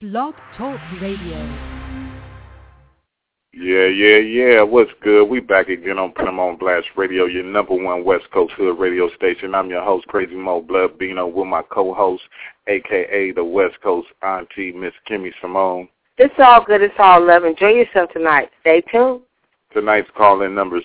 Blog Talk Radio. Yeah, yeah, yeah. What's good? We back again on Put 'em on Blast Radio, your number one West Coast Hood radio station. I'm your host, Crazy Mo Blood Bino, with my co-host, aka the West Coast Auntie, Miss Kimmy Simone. It's all good. It's all love. Enjoy yourself tonight. Stay tuned. Tonight's call-in number is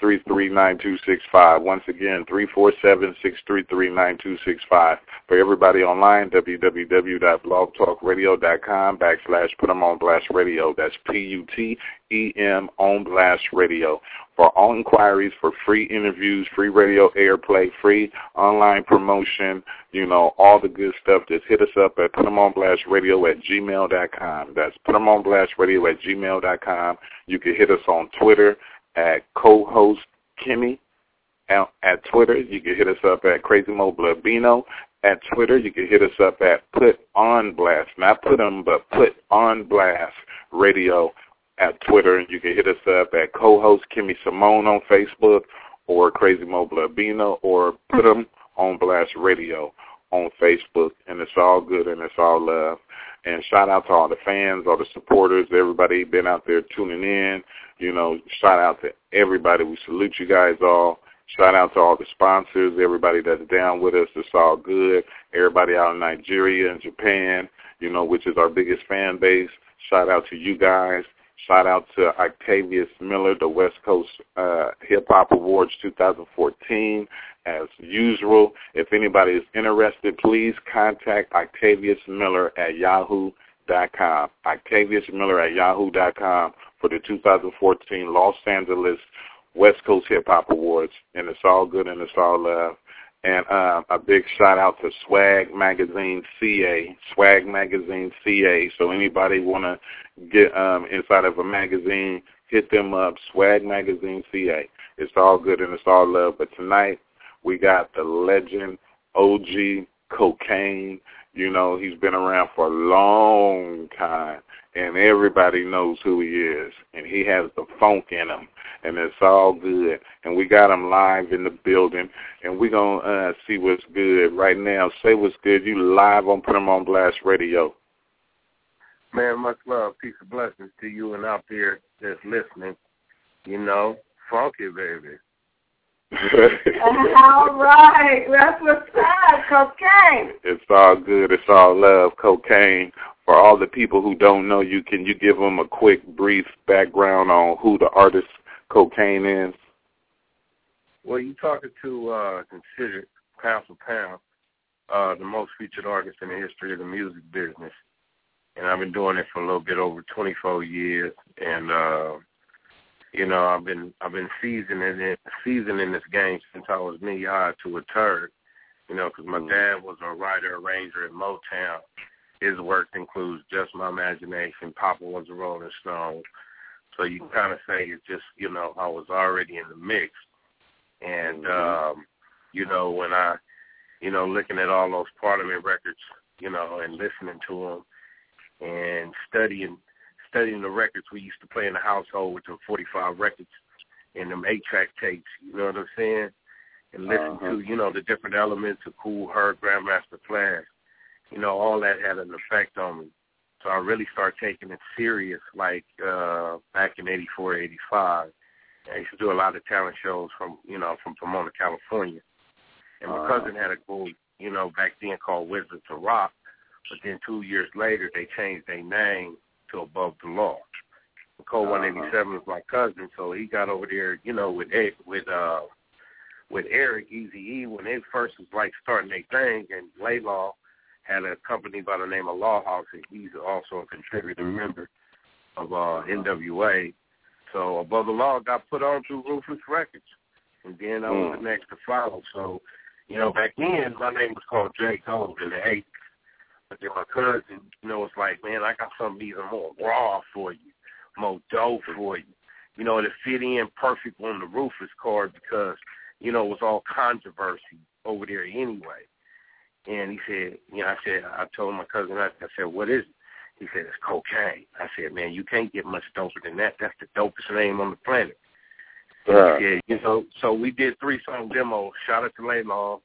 347 633-9265. Once again, 347-633-9265. For everybody online, www.blogtalkradio.com backslash put put 'em on blast radio. That's P-U-T-E-M on blast radio. For all inquiries for free interviews, free radio airplay, free online promotion, you know, all the good stuff, just hit us up at putemonblastradio at gmail.com. That's putemonblastradio at gmail.com. You can hit us on Twitter at co-host Kimmy at Twitter. You can hit us up at Crazy Mo Blabino at Twitter. You can hit us up at Put On Blast, not Put 'em, but Put On Blast Radio at Twitter. You can hit us up at co-host Kimmy Simone on Facebook or Crazy Mo Blabino or Put on Blast Radio on Facebook. And it's all good and it's all love. And shout out to all the fans, all the supporters, everybody been out there tuning in. You know, shout out to everybody. We salute you guys all. Shout out to all the sponsors, everybody that's down with us. It's all good. Everybody out in Nigeria and Japan, you know, which is our biggest fan base. Shout out to you guys. Shout out to Octavius Miller, the West Coast uh, Hip Hop Awards 2014. As usual, if anybody is interested, please contact Octavius Miller at yahoo.com. Octavius Miller at yahoo.com for the 2014 Los Angeles West Coast Hip Hop Awards. And it's all good and it's all love. And uh, a big shout out to Swag Magazine CA, Swag Magazine CA. So anybody want to get um, inside of a magazine, hit them up, Swag Magazine CA. It's all good and it's all love. But tonight we got the legend OG Kokane. You know, he's been around for a long time and everybody knows who he is, and he has the funk in him, and it's all good. And we got him live in the building, and we're going to uh, see what's good right now. Say what's good. You live on Put 'em on Blast Radio. Man, much love, peace and blessings to you and out there that's listening. You know, funky, baby. all right. That's what's up, Kokane. It's all good. It's all love, Kokane for all the people who don't know you, can you give them a quick, brief background on who the artist Kokane is? Well, you're talking to uh, considered pound for pound uh, the most featured artist in the history of the music business, and I've been doing it for a little bit over 24 years. And uh, you know, I've been I've been seasoning it, seasoning this game since I was knee high to a turd. You know, because my mm. dad was a writer arranger at Motown, his work includes Just My Imagination, Papa Was a Rolling Stone. So you can kind of say it's just, you know, I was already in the mix. And, mm-hmm. um, you know, when I, you know, looking at all those Parliament records, you know, and listening to them and studying, studying the records we used to play in the household with the 45 records and them eight-track tapes, you know what I'm saying? And listen uh-huh. to, you know, the different elements of Kool Herc, Grandmaster Flash you know, all that had an effect on me. So I really started taking it serious, like uh, back in '84, '85. I used to do a lot of talent shows from, you know, from Pomona, California. And my uh, cousin had a group, you know, back then called Wizards of Rock. But then two years later, they changed their name to Above the Law. Cold uh-huh. 187 is my cousin, so he got over there, you know, with Ed, with uh, with Eric Easy E when they first was like starting their thing, and Laylaw had a company by the name of Law House, and he's also a contributing member of uh, NWA. So Above the Law got put on through Ruthless Records, and then I was mm. the next to follow. So, you know, back then my name was called J. Cole in the 80s. But then my cousin, you know, was like, man, I got something even more raw for you, more dope for you. You know, to fit in perfect on the Ruthless card because, you know, it was all controversy over there anyway. And he said, you know, I said, I told my cousin, I, I said, what is it? He said, it's Kokane. I said, man, you can't get much doper than that. That's the dopest name on the planet. Said, you know, so we did three song demos. Shout out to Laylaw.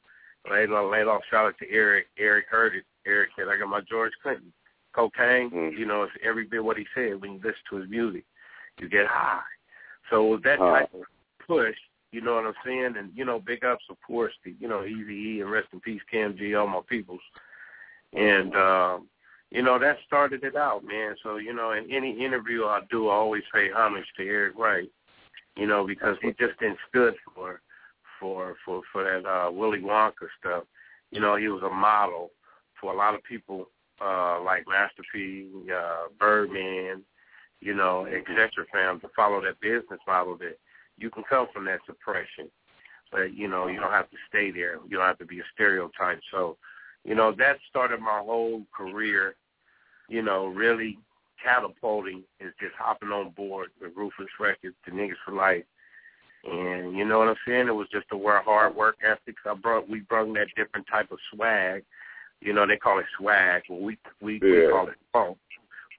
Laylaw, Laylaw, shout out to Eric. Eric heard it, Eric said, I got my George Clinton. Kokane, Mm. you know, it's every bit what he said when you listen to his music. You get high. So with that Uh. type of push, you know what I'm saying? And, you know, big ups of course to, you know, Easy E and rest in peace KMG, all my peoples. And um, you know, that started it out, man. So, you know, in any interview I do I always pay homage to Eric Wright, you know, because he just didn't stood for for for for that uh Willy Wonka stuff. You know, he was a model for a lot of people uh like Master P, uh Birdman, you know, et cetera fam to follow that business model that you can come from that suppression. But, you know, you don't have to stay there. You don't have to be a stereotype. So, you know, that started my whole career, you know, really catapulting is just hopping on board with Ruthless Records, the niggas for life. And you know what I'm saying? It was just a word hard work ethics. I brought we brought that different type of swag. You know, they call it swag, but we we, we call it funk.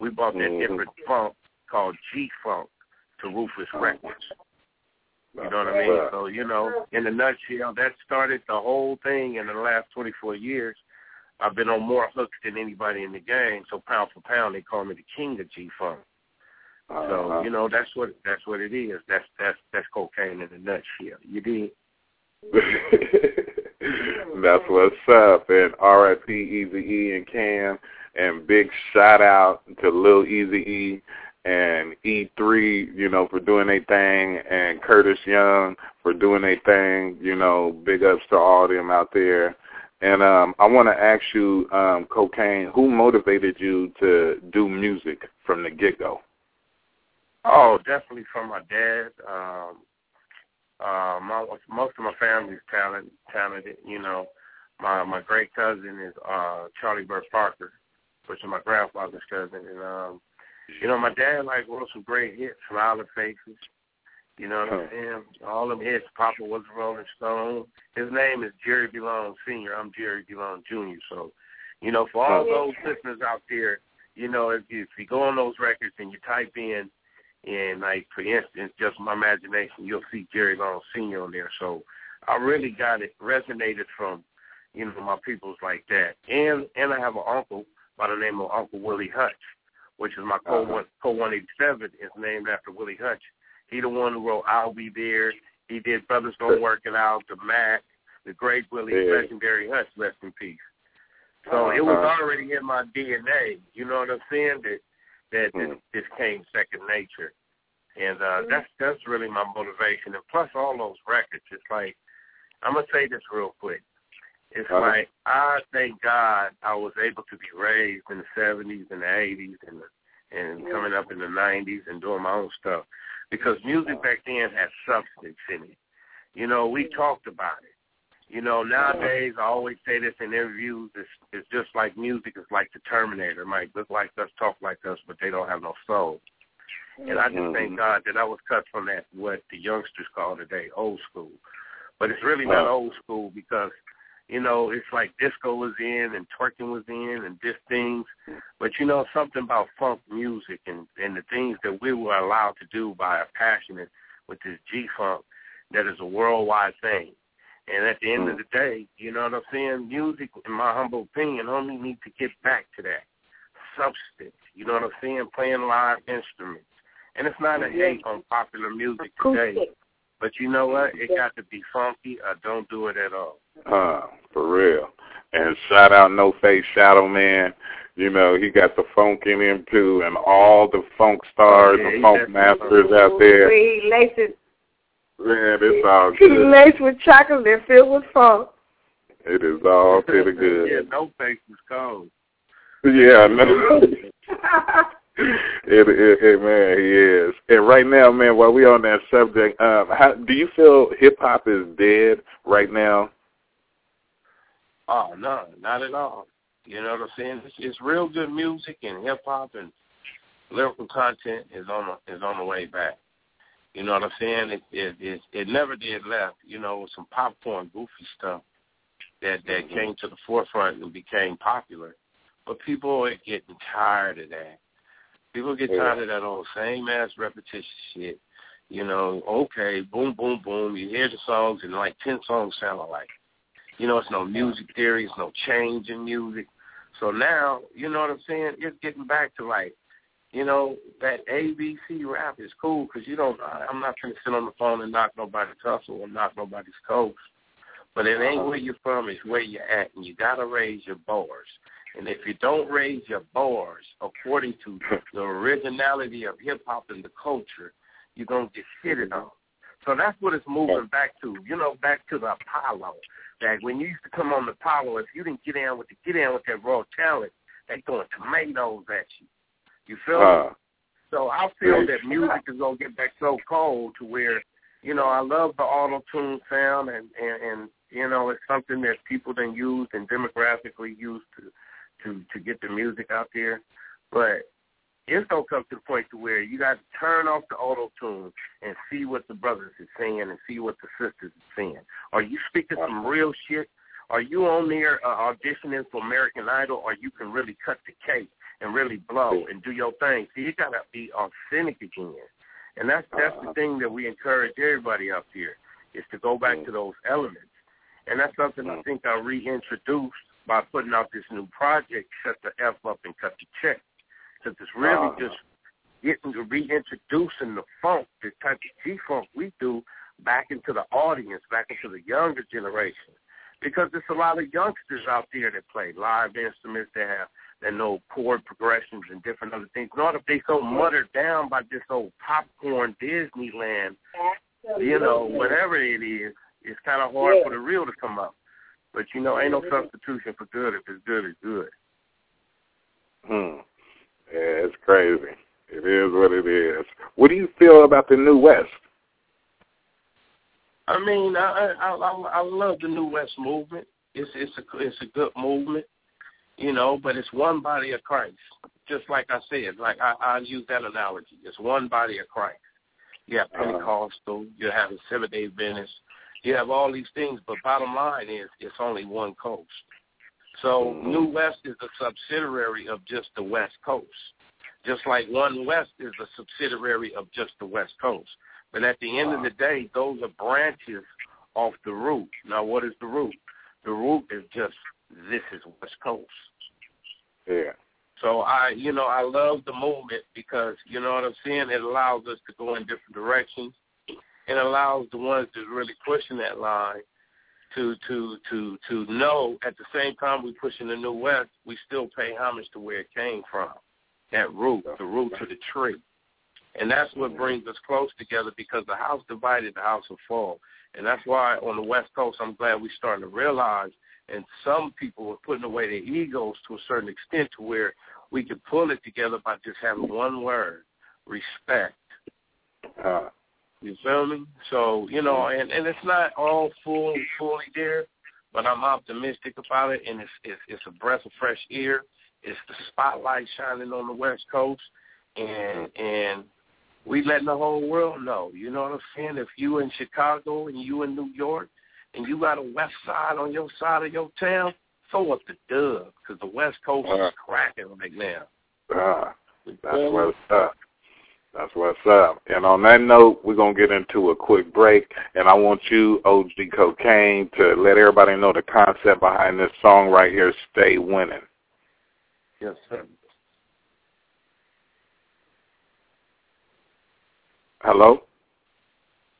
We brought that Mhm. different funk called G funk to Ruthless Records. You know what I mean? So, you know, in a nutshell, that started the whole thing in the last 24 years. I've been on more hooks than anybody in the game. So pound for pound, they call me the king of G Funk. So Uh-huh. you know that's what that's what it is. That's that's that's Kokane in a nutshell. You did. That's what's up. And R.I.P. Easy E and Cam. And big shout out to Lil Easy E and E3, you know, for doing their thing, and Curtis Young for doing their thing. You know, big ups to all of them out there. And um, I want to ask you, um, Kokane, who motivated you to do music from the get-go? Oh, definitely from my dad. Um, uh, my, most of my family's talent, talented. You know, my my great cousin is uh, Charlie Bird Parker, which is my grandfather's cousin, and um, you know, my dad like wrote some great hits, Smiling Faces. You know what I'm oh. saying? All them hits. Papa was a Rolling Stone. His name is Jerry DeLone Senior. I'm Jerry DeLone Junior. So, you know, for all oh. those listeners out there, you know, if you, if you go on those records and you type in, and like for instance, just my imagination, you'll see Jerry Long Senior on there. So, I really got it resonated from, you know, my peoples like that. And and I have an uncle by the name of Uncle Willie Hutch, which is my co Uh-huh. co 187 is named after Willie Hutch. He the one who wrote I'll Be There. He did Brothers Don't Work It Out, The Mack, the great Willie, Yeah. legendary Hutch, rest in peace. So it was Uh-huh. already in my DNA. You know what I'm saying? That that this, Mm. this came second nature, and uh, that's that's really my motivation. And plus all those records, it's like I'm gonna say this real quick. It's Uh-huh. like I thank God I was able to be raised in the '70s and the '80s and the, and coming up in the '90s and doing my own stuff because music back then had substance in it. You know, we talked about it. You know, nowadays I always say this in interviews. It's it's just like music is like the Terminator. It might look like us, talk like us, but they don't have no soul. And I just thank God that I was cut from that what the youngsters call today old school. But it's really not old school because you know it's like disco was in and twerking was in and this things. But you know something about funk music and and the things that we were allowed to do by a passionate with this G funk that is a worldwide thing. And at the end of hmm. the day, you know what I'm saying? Music, in my humble opinion, only need to get back to that substance. You know what I'm saying? Playing live instruments. And it's not a hate on popular music today, but you know what? It got to be funky or don't do it at all. Uh, for real. And shout out No Face Shadow Man. You know, he got the funk in him too and all the funk stars Yeah, and funk masters out there. He laced it. Man, it's all He good. laced with chocolate and filled with funk. It is all pretty good. yeah, no face is cold. Yeah, no. It, it, it, man, he is. And right now, man, while we on that subject, um, how do you feel hip hop is dead right now? Oh no, not at all. You know what I'm saying? It's, it's real good music and hip hop and lyrical content is on the, is on the way back. You know what I'm saying? It it it, it never did left. You know, with some popcorn goofy stuff that that mm-hmm. came to the forefront and became popular. But people are getting tired of that. People get Yeah. tired of that old same ass repetitious shit. You know, okay, boom, boom, boom. You hear the songs and like ten songs sound alike. You know, it's no music theory, it's no change in music. So now, you know what I'm saying? It's getting back to like, you know, that ABC rap is cool because you don't. I'm not going to sit on the phone and knock nobody's hustle or knock nobody's coast. But it ain't where you're from; it's where you're at, and you gotta raise your bars. And if you don't raise your bars according to the originality of hip hop and the culture, you're gonna get shitted on. So that's what it's moving back to. You know, back to the Apollo. When you used to come on the power, if you didn't get in with the get in with that raw talent, they throwing tomatoes at you. You feel uh, me? So I feel that music is gonna get back so cold to where, you know, I love the auto tune sound and, and and you know, it's something that people then use and demographically use to to to get the music out there. But it's gonna come to the point to where you got to turn off the auto tune and see what the brothers is saying and see what the sisters is saying. Are you speaking some real shit? Are you on there uh, auditioning for American Idol, or you can really cut the cake and really blow and do your thing? See, you gotta be authentic again, and that's that's the thing that we encourage everybody up here is to go back to those elements, and that's something I think I reintroduced by putting out this new project, Shut the F Up and Cut the Check. Because it's really uh, just getting to reintroducing the funk, the type of G-funk we do, back into the audience, back into the younger generation. Because there's a lot of youngsters out there that play live instruments, that have that know chord progressions and different other things. Not if they so muttered down by this old popcorn Disneyland, you know, whatever it is, it's kind of hard for the real to come up. But you know, ain't no substitution for good if it's good, it's good. Hmm. Yeah, it's crazy. It is what it is. What do you feel about the New West? I mean, I I I, I love the New West movement. It's it's a it's a good movement, you know. But it's one body of Christ. Just like I said, like I I use that analogy. It's one body of Christ. You have uh-huh. Pentecostal, uh, you have the Seventh Day Adventist, you have all these things, but bottom line is it's only one coast. So mm-hmm. New West is a subsidiary of just the West Coast. Just like One West is a subsidiary of just the West Coast. But at the end wow. of the day, those are branches off the root. Now, what is the root? The root is just this is West Coast. Yeah. So I, you know, I love the movement because you know what I'm saying. It allows us to go in different directions it allows the ones that's really pushing that line to to to to know at the same time we pushing the new west, we still pay homage to where it came from, that root, the root to the tree, and that's what brings us close together because the house divided, the house will fall, and that's why on the west coast I'm glad we're starting to realize, and some people are putting away their egos to a certain extent to where we can pull it together by just having one word, respect. Uh, you feel me? So, you know, and, and it's not all full fully there, but I'm optimistic about it and it's it's it's a breath of fresh air. It's the spotlight shining on the West Coast and and we letting the whole world know. You know what I'm saying? If you in Chicago and you in New York and you got a West Side on your side of your town, throw up the dub because the West Coast uh, is cracking right now. Uh, that's what's up. That's what's up. And on that note, we're going to get into a quick break. And I want you, OG Kokane, to let everybody know the concept behind this song right here, Stay Winning. Yes, sir. Hello?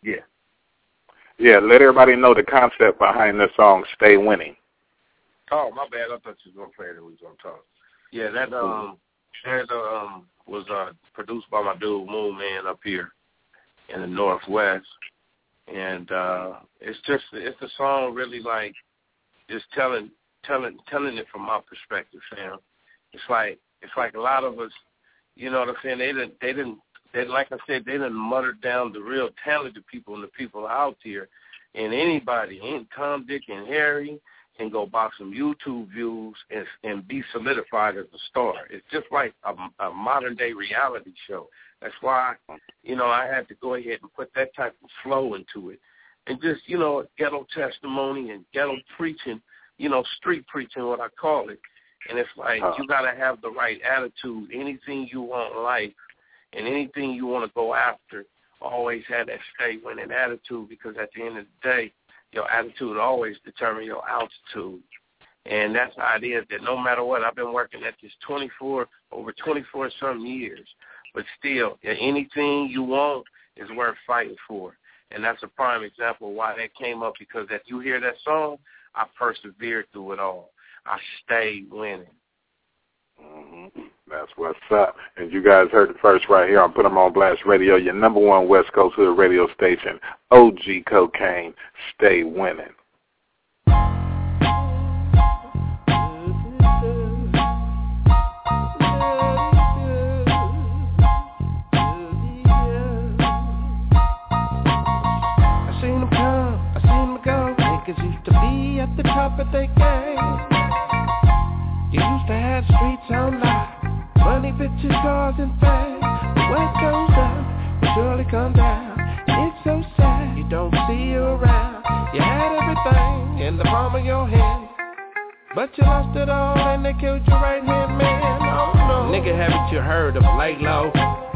Yeah. Yeah, let everybody know the concept behind this song, Stay Winning. Oh, my bad. I thought you was going to play it and we was going to talk. Yeah, that, um, that, um, was uh, produced by my dude Moon Man up here in the Northwest, and uh, it's just it's a song really like just telling telling telling it from my perspective, Sam. It's like it's like a lot of us, you know what I'm saying? They didn't they didn't they like I said they didn't mutter down the real talented people and the people out there, and anybody, ain't Tom, Dick, and Harry can go buy some YouTube views and, and be solidified as a star. It's just like a, a modern day reality show. That's why, you know, I had to go ahead and put that type of flow into it. And just, you know, ghetto testimony and ghetto preaching, you know, street preaching, what I call it. And it's like uh, you got to have the right attitude. Anything you want in life and anything you want to go after, always have that stay winning attitude because at the end of the day, your attitude always determine your altitude. And that's it is. That no matter what, I've been working at this 24 over 24 some years, but still, anything you want is worth fighting for. And that's a prime example why that came up because if you hear that song, I persevered through it all. I stayed winning. Mm-hmm. That's what's up. And you guys heard it first right here on Put 'em on Blast Radio, your number one West Coast Hood radio station, OG Kokane. Stay winning. at the top of their game. You used to have streets on lock, money, bitches, cars, and fame. But when it goes up, it surely come down. It's so sad you don't see you around. You had everything in the palm of your hand. But you lost it all and they killed your right hand man. Oh no. Nigga, haven't you heard of lay low?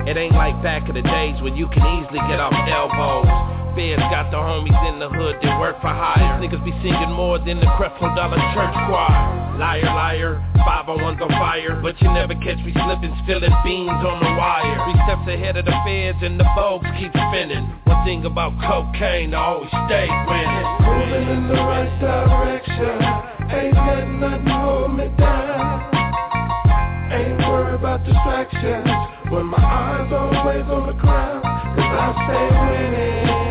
It ain't like back in the days when you can easily get off elbows feds got the homies in the hood that work for hire. Niggas be singing more than the Creflo Dollar Church choir. Liar, liar, 501's on fire. But you never catch me slipping, spilling beans on the wire. Three steps ahead of the feds and the bogues keep spinning. One thing about Kokane, I always stay winning. Moving in the right direction. Ain't letting nothing hold me down. Ain't worried about distractions. When my eyes always on the ground. Cause I stay winning.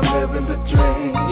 I'm living the dream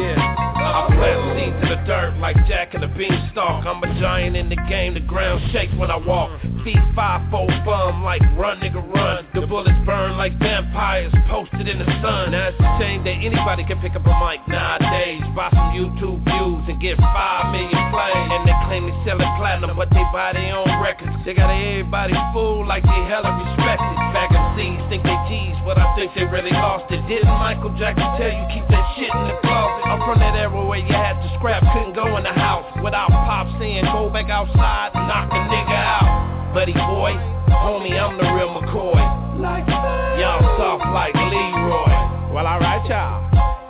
like Jack in the Beanstalk. I'm a giant in the game, the ground shakes when I walk. Feet five four bum like run nigga run. The bullets burn like vampires posted in the sun. Now it's a shame that anybody can pick up a mic nowadays. Buy some YouTube views and get five million plays. And they claim they selling platinum, but they buy their own records. They got everybody fooled like they hella respected. Back C's think they G's, but I think they really lost it. Didn't Michael Jackson tell you keep that shit in the closet? I'm from that era where you had to scrap, couldn't go in the house without pop saying go back outside and knock a nigga out. Buddy boy, homie, I'm the real McCoy. Like Y'all soft like Leroy. Well, alright, y'all.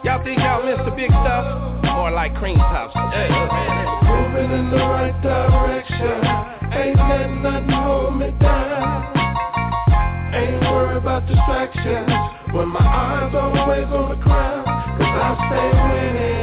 Y'all think y'all missed the big stuff? More like cream puffs. Hey, Moving in the right direction. Ain't letting nothing hold me down. Ain't worried about distractions. When my eyes always on the ground. Cause I stay winning.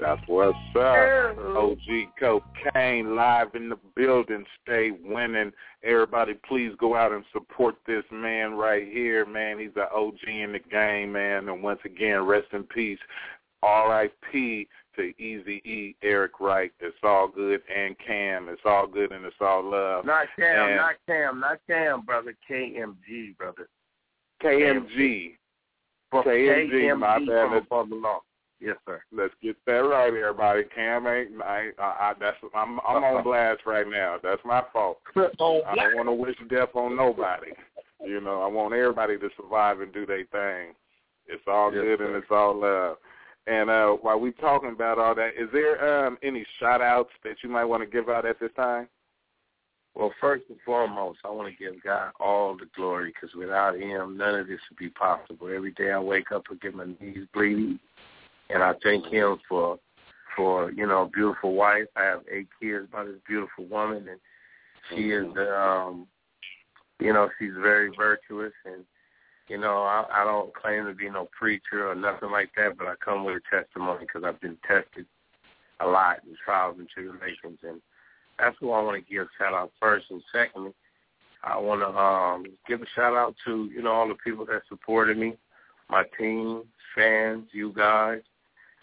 That's what's up. OG Kokane live in the building. Stay winning. Everybody, please go out and support this man right here, man. He's an OG in the game, man. And once again, rest in peace. R.I.P. to Easy E, Eric Wright. It's all good, and Cam. It's all good and it's all love. Not Cam, and not Cam, not Cam, brother. KMG, brother. KMG. KMG, KMG my bad. From Yes, sir. Let's get that right, everybody. Cam ain't. I, I, I that's. I'm. I'm on blast right now. That's my fault. oh, I don't want to wish death on nobody. You know, I want everybody to survive and do their thing. It's all yes, good sir. and it's all love. And uh while we're talking about all that, is there um any shout outs that you might want to give out at this time? Well, first and foremost, I want to give God all the glory because without Him, none of this would be possible. Every day I wake up and get my knees bleeding and I thank him for for you know a beautiful wife. I have eight kids by this beautiful woman, and she is um you know she's very virtuous and you know I, I don't claim to be no preacher or nothing like that, but I come with a testimony because I've been tested a lot in trials and tribulations, and that's who I want to give a shout out first. And secondly, I want to um give a shout out to you know all the people that supported me my team, fans, you guys.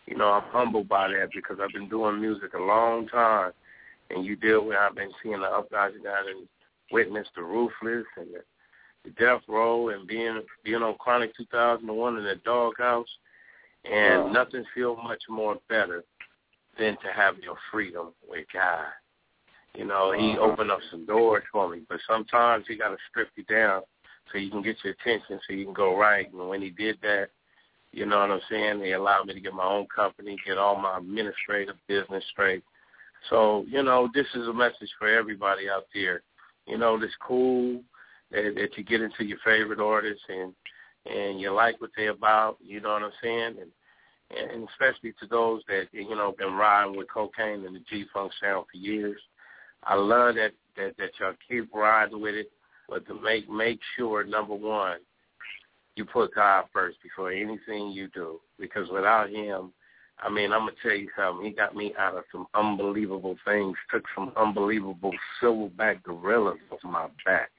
You know, I'm humbled by that because I've been doing music a long time, and you deal with. I've been seeing the uprising down and witness the Ruthless and the, the Death Row and being being on Chronic 2001 in the doghouse, and Wow. nothing feels much more better than to have your freedom with God. You know, He Uh-huh. opened up some doors for me, but sometimes He got to strip you down so you can get your attention, so you can go right. And when He did that, you know what I'm saying? They allowed me to get my own company, get all my administrative business straight. So, you know, this is a message for everybody out there. You know, it's cool that, that you get into your favorite artists and and you like what they're about, you know what I'm saying? And and especially to those that, you know, been riding with Kokane and the G Funk sound for years. I love that, that that y'all keep riding with it, but to make make sure number one, you put God first before anything you do. Because without him, I mean, I'm gonna tell you something. He got me out of some unbelievable things. Took some unbelievable silverback gorillas off my back,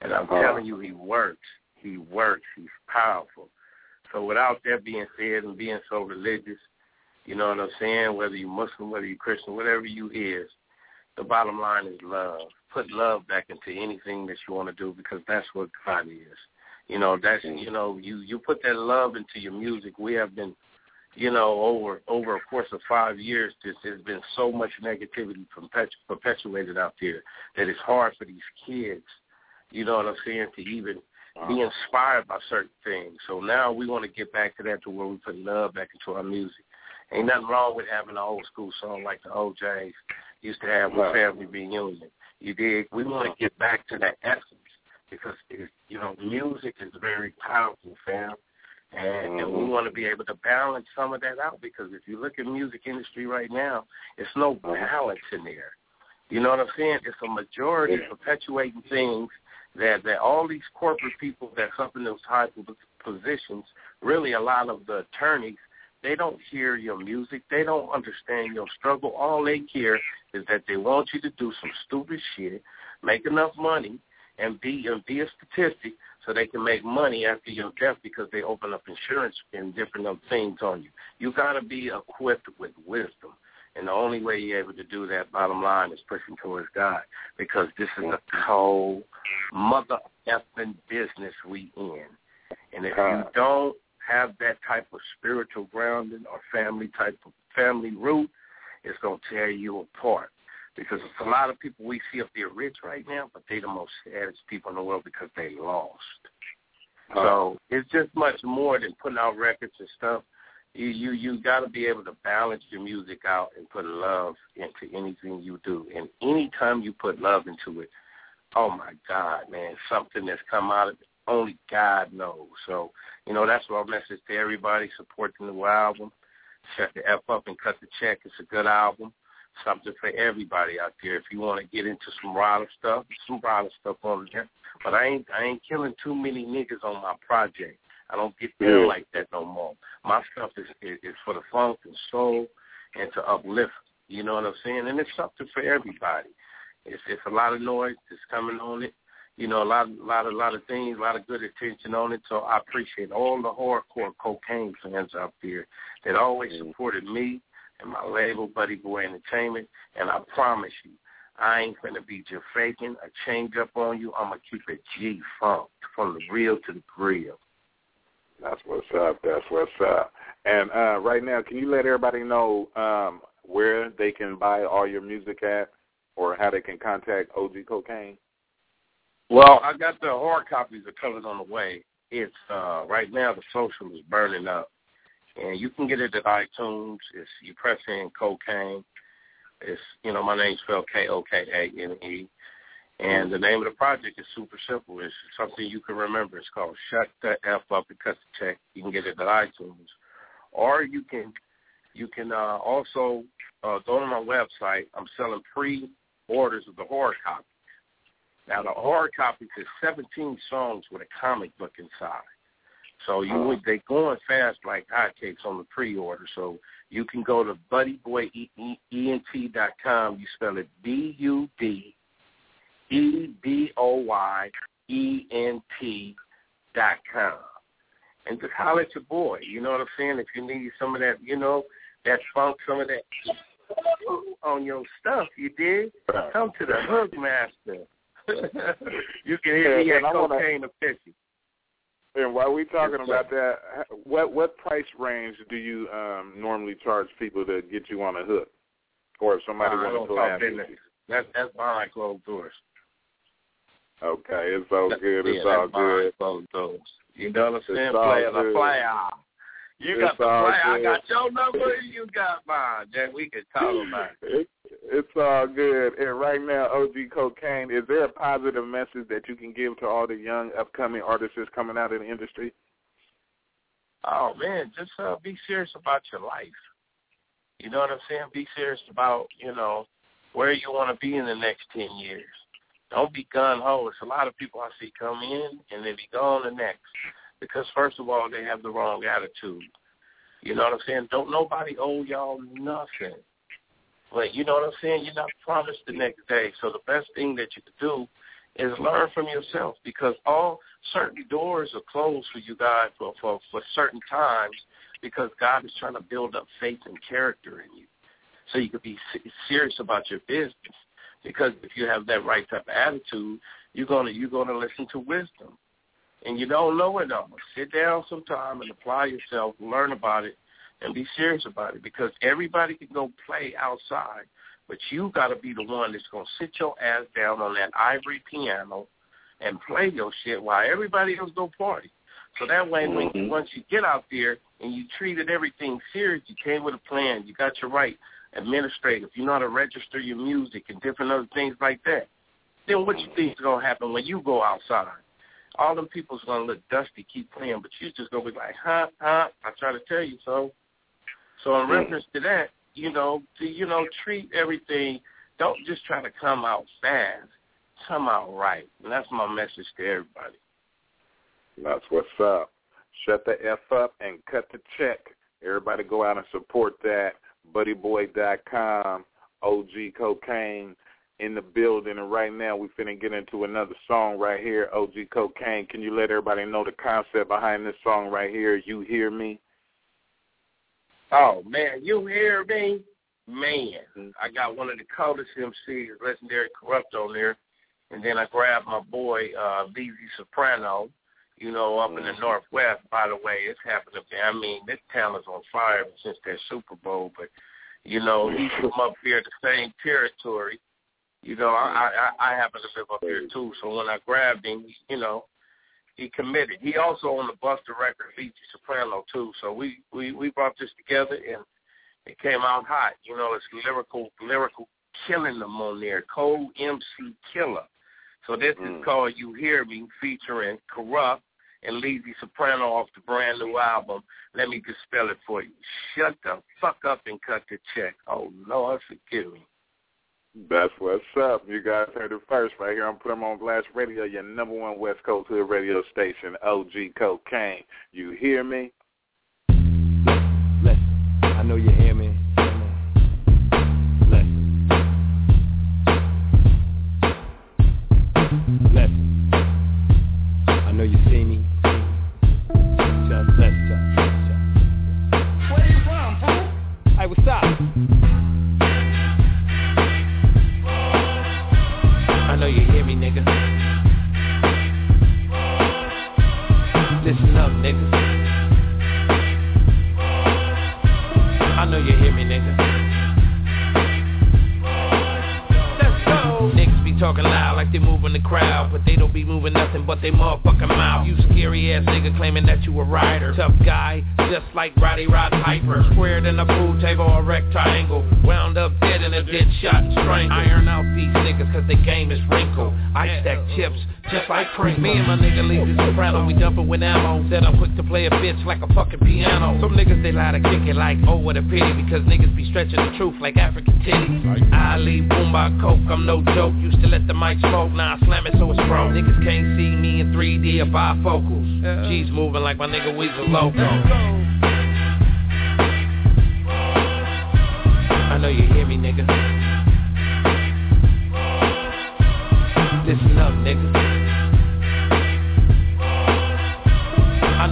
and I'm Uh-huh. telling you, he works. He works. He's powerful. So without that being said, and being so religious, you know what I'm saying. Whether you're Muslim, whether you're Christian, whatever you is, the bottom line is love. Put love back into anything that you want to do because that's what God is. You know, that's mm. you know, you you put that love into your music. We have been you know, over over a course of five years, this has been so much negativity perpetu- perpetuated out there that it's hard for these kids, you know what I'm saying, to even be inspired by certain things. So now we want to get back to that to where we put love back into our music. Ain't nothing wrong with having an old school song like the O'Jays used to have with Right. family reunion. You dig? We want to get back to that essence because it, you know music is very powerful, fam. And, and we Mhm. want to be able to balance some of that out because if you look at music industry right now, it's no balance in there. You know what I'm saying? It's a majority Yeah. perpetuating things that that all these corporate people that's up in those high positions, really a lot of the attorneys, they don't hear your music. They don't understand your struggle. All they care is that they want you to do some stupid shit, make enough money, and be and be a statistic so they can make money after your death because they open up insurance and different other things on you. You got to be equipped with wisdom. And the only way you're able to do that, bottom line, is pushing towards God because this is a cold mother effing business we in. And if you don't have that type of spiritual grounding or family type of family root, it's going to tear you apart. Because it's a lot of people we see up there rich right now, but they the most saddest people in the world because they lost. So it's just much more than putting out records and stuff. You you you got to be able to balance your music out and put love into anything you do. And anytime you put love into it, oh my God, man, something that's come out of it, only God knows. So you know that's our message to everybody. Support the new album. Shut the f up and cut the check. It's a good album. Something for everybody out there. If you want to get into some Ryder stuff, some Ryder stuff on there. But I ain't I ain't killing too many niggas on my project. I don't get down Yeah. like that no more. My stuff is, is is for the funk and soul and to uplift. You know what I'm saying? And it's something for everybody. It's it's a lot of noise that's coming on it. You know, a lot a lot a lot of things, a lot of good attention on it. So I appreciate all the hardcore Kokane fans out there that always supported me and my label, Buddy Boy Entertainment. And I promise you, I ain't gonna be just faking a change up on you. I'm gonna keep it G funk from the real to the grill. That's what's up. That's what's up. And uh, right now, can you let everybody know um, where they can buy all your music at, or how they can contact OG Kokane? Well, I got the hard copies of Colors on the way. It's uh right now the social is burning up. And you can get it at iTunes. It's you press in Kokane. It's you know, my name's spelled K O K A N E. And the name of the project is super simple. It's something you can remember. It's called Shut the F Up and Cut the Check. You can get it at iTunes. Or you can you can uh also uh go to my website. I'm selling pre orders of the hard copy. Now the hard copies is 17 songs with a comic book inside. So you Oh. they going fast like hotcakes on the pre-order. So you can go to buddyboyent.com. You spell it B U D E B O Y E N T dot com. and just holler at your boy. You know what I'm saying? If you need some of that, you know, that funk, some of that on your stuff, you did. Come to the Hook Master. You can hear me at Kokane wanna, Official. And while we talking about that, what what price range do you um normally charge people to get you on a hook, or if somebody uh, wants to collab? That's that's behind closed doors. Okay, it's all good. It's all good. Closed doors. You know what I'm saying? Player the player. You got the player. I got your number. You got mine. Jack, we can talk about it. It's all good. And right now, OG Kokane, is there a positive message that you can give to all the young upcoming artists coming out in the industry? Oh man, just uh, be serious about your life. You know what I'm saying? Be serious about you know where you want to be in the next ten years. Don't be gun ho. It's a lot of people I see come in and they be gone the next because first of all they have the wrong attitude. You know what I'm saying? Don't nobody owe y'all nothing. But you know what I'm saying? You're not promised the next day. So the best thing that you can do is learn from yourself because all certain doors are closed for you guys for, for, for certain times because God is trying to build up faith and character in you. So you can be serious about your business because if you have that right type of attitude, you're gonna you're gonna listen to wisdom, and you don't know it all. Sit down sometime and apply yourself, learn about it, and be serious about it because everybody can go play outside, but you got to be the one that's going to sit your ass down on that ivory piano and play your shit while everybody else go party. So that way, when mm-hmm. once you get out there and you treated everything serious, you came with a plan, you got your right administrative, you know how to register your music and different other things like that. Then what you think is gonna happen when you go outside? All them people's gonna look dusty, keep playing, but you just gonna be like, huh, huh? I try to tell you so. So in hmm. reference to that, you know, to, you know, treat everything. Don't just try to come out fast. Come out right. And that's my message to everybody. That's what's up. Shut the F up and cut the check. Everybody go out and support that. BuddyBoy.com, OG Kokane in the building. And right now we finna get into another song right here, OG Kokane. Can you let everybody know the concept behind this song right here, You Hear Me? Oh man, you hear me? Man, mm-hmm. I got one of the coldest MCs, legendary Kurupt on there, and then I grabbed my boy uh Leezy Soprano, you know, up in the mm-hmm. Northwest. By the way, it's happened up there. I mean, this town is on fire since that Super Bowl, but you know, he's from mm-hmm. up here, the same territory. You know, I I, I happen to live up here too, so when I grabbed him, you know, he committed. He also on the Busta record, Leezy Soprano too. So we we we brought this together and it came out hot. You know, it's lyrical lyrical killing them on there. Cold MC Killer. So this mm. is called You Hear Me featuring Kurupt and Leezy Soprano off the brand new album. Let me just spell it for you. Shut the fuck up and cut the check. Oh Lord forgive me. That's what's up. You guys heard it first right here on Put 'em on Blast Radio, your number one West Coast Hood radio station, OG Kokane. You hear me? Listen, I know you like cream. Me and my nigga Leezy Soprano, we dumping with ammo. Said I'm quick to play a bitch like a fucking piano. Some niggas they lie to kick it like, oh what a pity. Because niggas be stretching the truth like African titties. Ali, boom by coke, I'm no joke. Used to let the mic smoke, now I slam it so it's broke. Niggas can't see me in 3D or bifocals. G's moving like my nigga Weezy loco. I know you hear me, nigga. Listen up, nigga.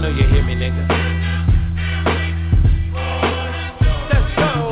know you hear me, nigga.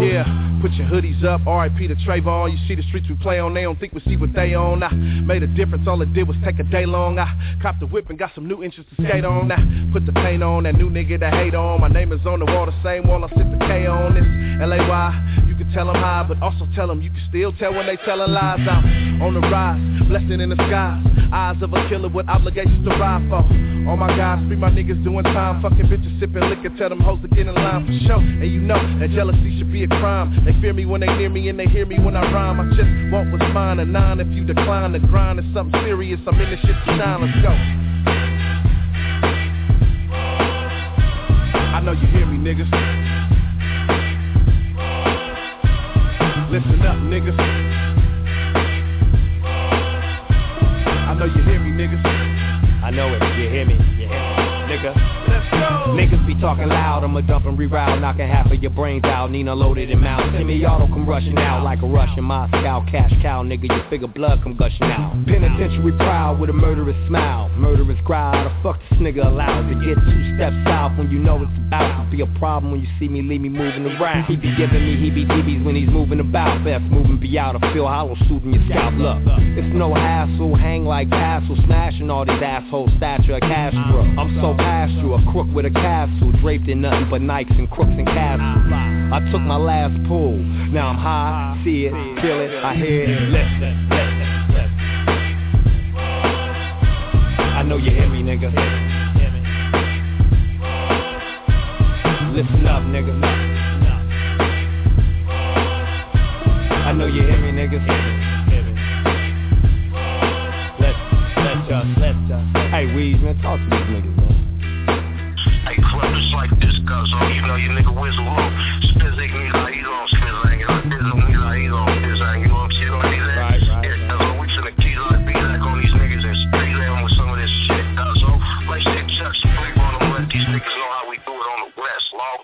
Yeah. Put your hoodies up, RIP to Trayvon. You see the streets we play on, they don't think we see what they on. I made a difference, all it did was take a day long. I copped a whip and got some new inches to skate on. I put the paint on, that new nigga to hate on. My name is on the wall, the same wall I sit the K on. This L.A.Y tell them high, but also tell them you can still tell when they tellin' lies out. On the rise, blessing in the skies. Eyes of a killer with obligations to ride for. All my guys, free my niggas doing time. Fucking bitches sipping liquor, tell them hoes to get in line for sure. And you know that jealousy should be a crime. They fear me when they near me and they hear me when I rhyme. I just want what's mine. and nine if you decline. The grind is something serious. I'm in this shit to shine. Let's go. I know you hear me, niggas. Listen up, niggas. I know you hear me, niggas. I know it, you hear me, you hear me, nigga. Be talking loud, I'ma dump and reroute, knocking half of your brains out. Nina loaded and mouth. Semi-auto come rushing out like a Russian Moscow cash cow, nigga. Your figure blood come gushing out. Penitentiary proud with a murderous smile, murderous crowd. The fuck this nigga allowed to get two steps south when you know it's about to be a problem when you see me leave me moving around. He be giving me heebie-jeebies when he's moving about. Best moving be out, I feel hollow shooting your scalp. Look, it's no hassle, hang like tassel, smashing all these assholes stature of Castro. I'm so past you, a crook with a castle, draped in nothing but Nikes and crooks and castles. I took my last pull, now I'm high, see it, feel it, I hear it, listen. I know you hear me, nigga. Listen up, nigga. I know you hear me, just. Hey, Weez, man, talk to these niggas, man. Just like this, cuz, oh, you know your nigga whistle oh. low. Spizzic me like he's on Spizzang, and I dizzle me like he's on Spizzang, you know what I'm saying? Like. Right, right, Yeah, cuz, oh, we finna key like be like on these niggas and street them with some of this shit, cuz, oh, like shit, chuck some on them, let these niggas know how we do it on the west, law.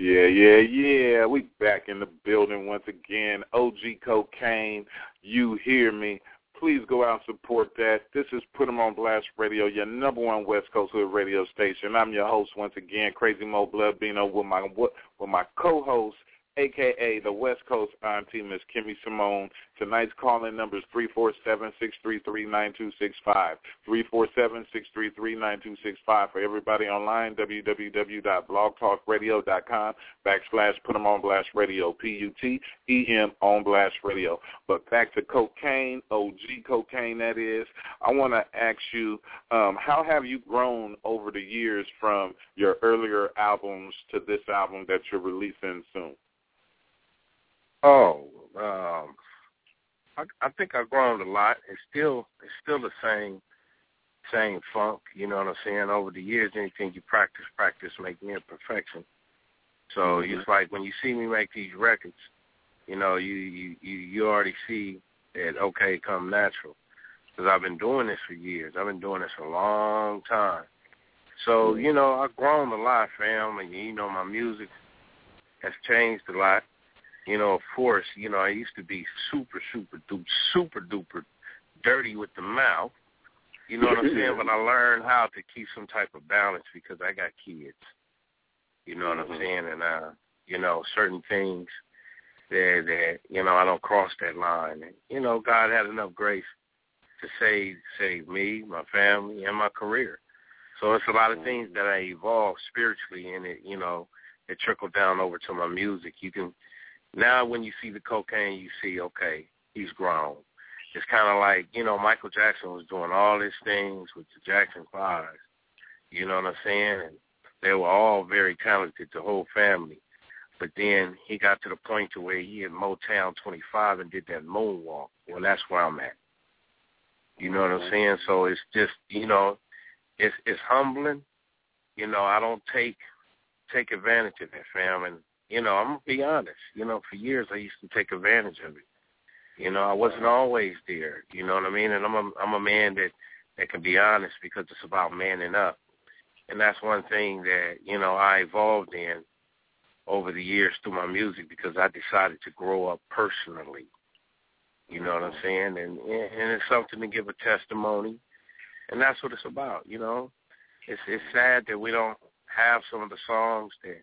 Yeah, yeah, yeah. We back in the building once again. OG Kokane, you hear me. Please go out and support that. This is Put 'em on Blast Radio, your number one West Coast Hood radio station. I'm your host once again, Crazy Mo Blood Bino, with my with my co-host, aka the West Coast auntie, Miss Kimmy Simone. Tonight's calling number is 347-633-9265. 347-633-9265. For everybody online, www.blogtalkradio.com backslash put 'em on blast radio, P-U-T-E-M on blast radio. But back to Kokane, OG Kokane that is. I want to ask you, um, how have you grown over the years from your earlier albums to this album that you're releasing soon? Oh, um, I, I think I've grown a lot. It's still it's still the same same funk. You know what I'm saying? Over the years, anything you practice, practice, make near perfection. So Mhm. it's like when you see me make these records, you know, you you you, you already see that okay, come natural. Because I've been doing this for years. I've been doing this a long time. So you know, I've grown a lot, fam, and you know, my music has changed a lot you know, of course, you know, I used to be super, super, duper, super duper dirty with the mouth. You know what I'm saying? But I learned how to keep some type of balance because I got kids. You know what I'm saying? And uh, you know, certain things that that, you know, I don't cross that line. And, you know, God had enough grace to save save me, my family, and my career. So it's a lot of things that I evolved spiritually and it, you know, it trickled down over to my music. You can now when you see the Kokane, you see, okay, he's grown. It's kind of like, you know, Michael Jackson was doing all these things with the Jackson Five. You know what I'm saying? And they were all very talented, the whole family. But then he got to the point to where he had Motown 25 and did that moonwalk. Well, that's where I'm at. You know what I'm mm-hmm. saying? So it's just, you know, it's it's humbling. You know, I don't take take advantage of that, fam. And you know, I'm gonna be honest. You know, for years I used to take advantage of it. You know, I wasn't always there. You know what I mean? And I'm a I'm a man that that can be honest because it's about manning up. And that's one thing that you know I evolved in over the years through my music because I decided to grow up personally. You know what I'm saying? And and it's something to give a testimony, and that's what it's about. You know, it's it's sad that we don't have some of the songs that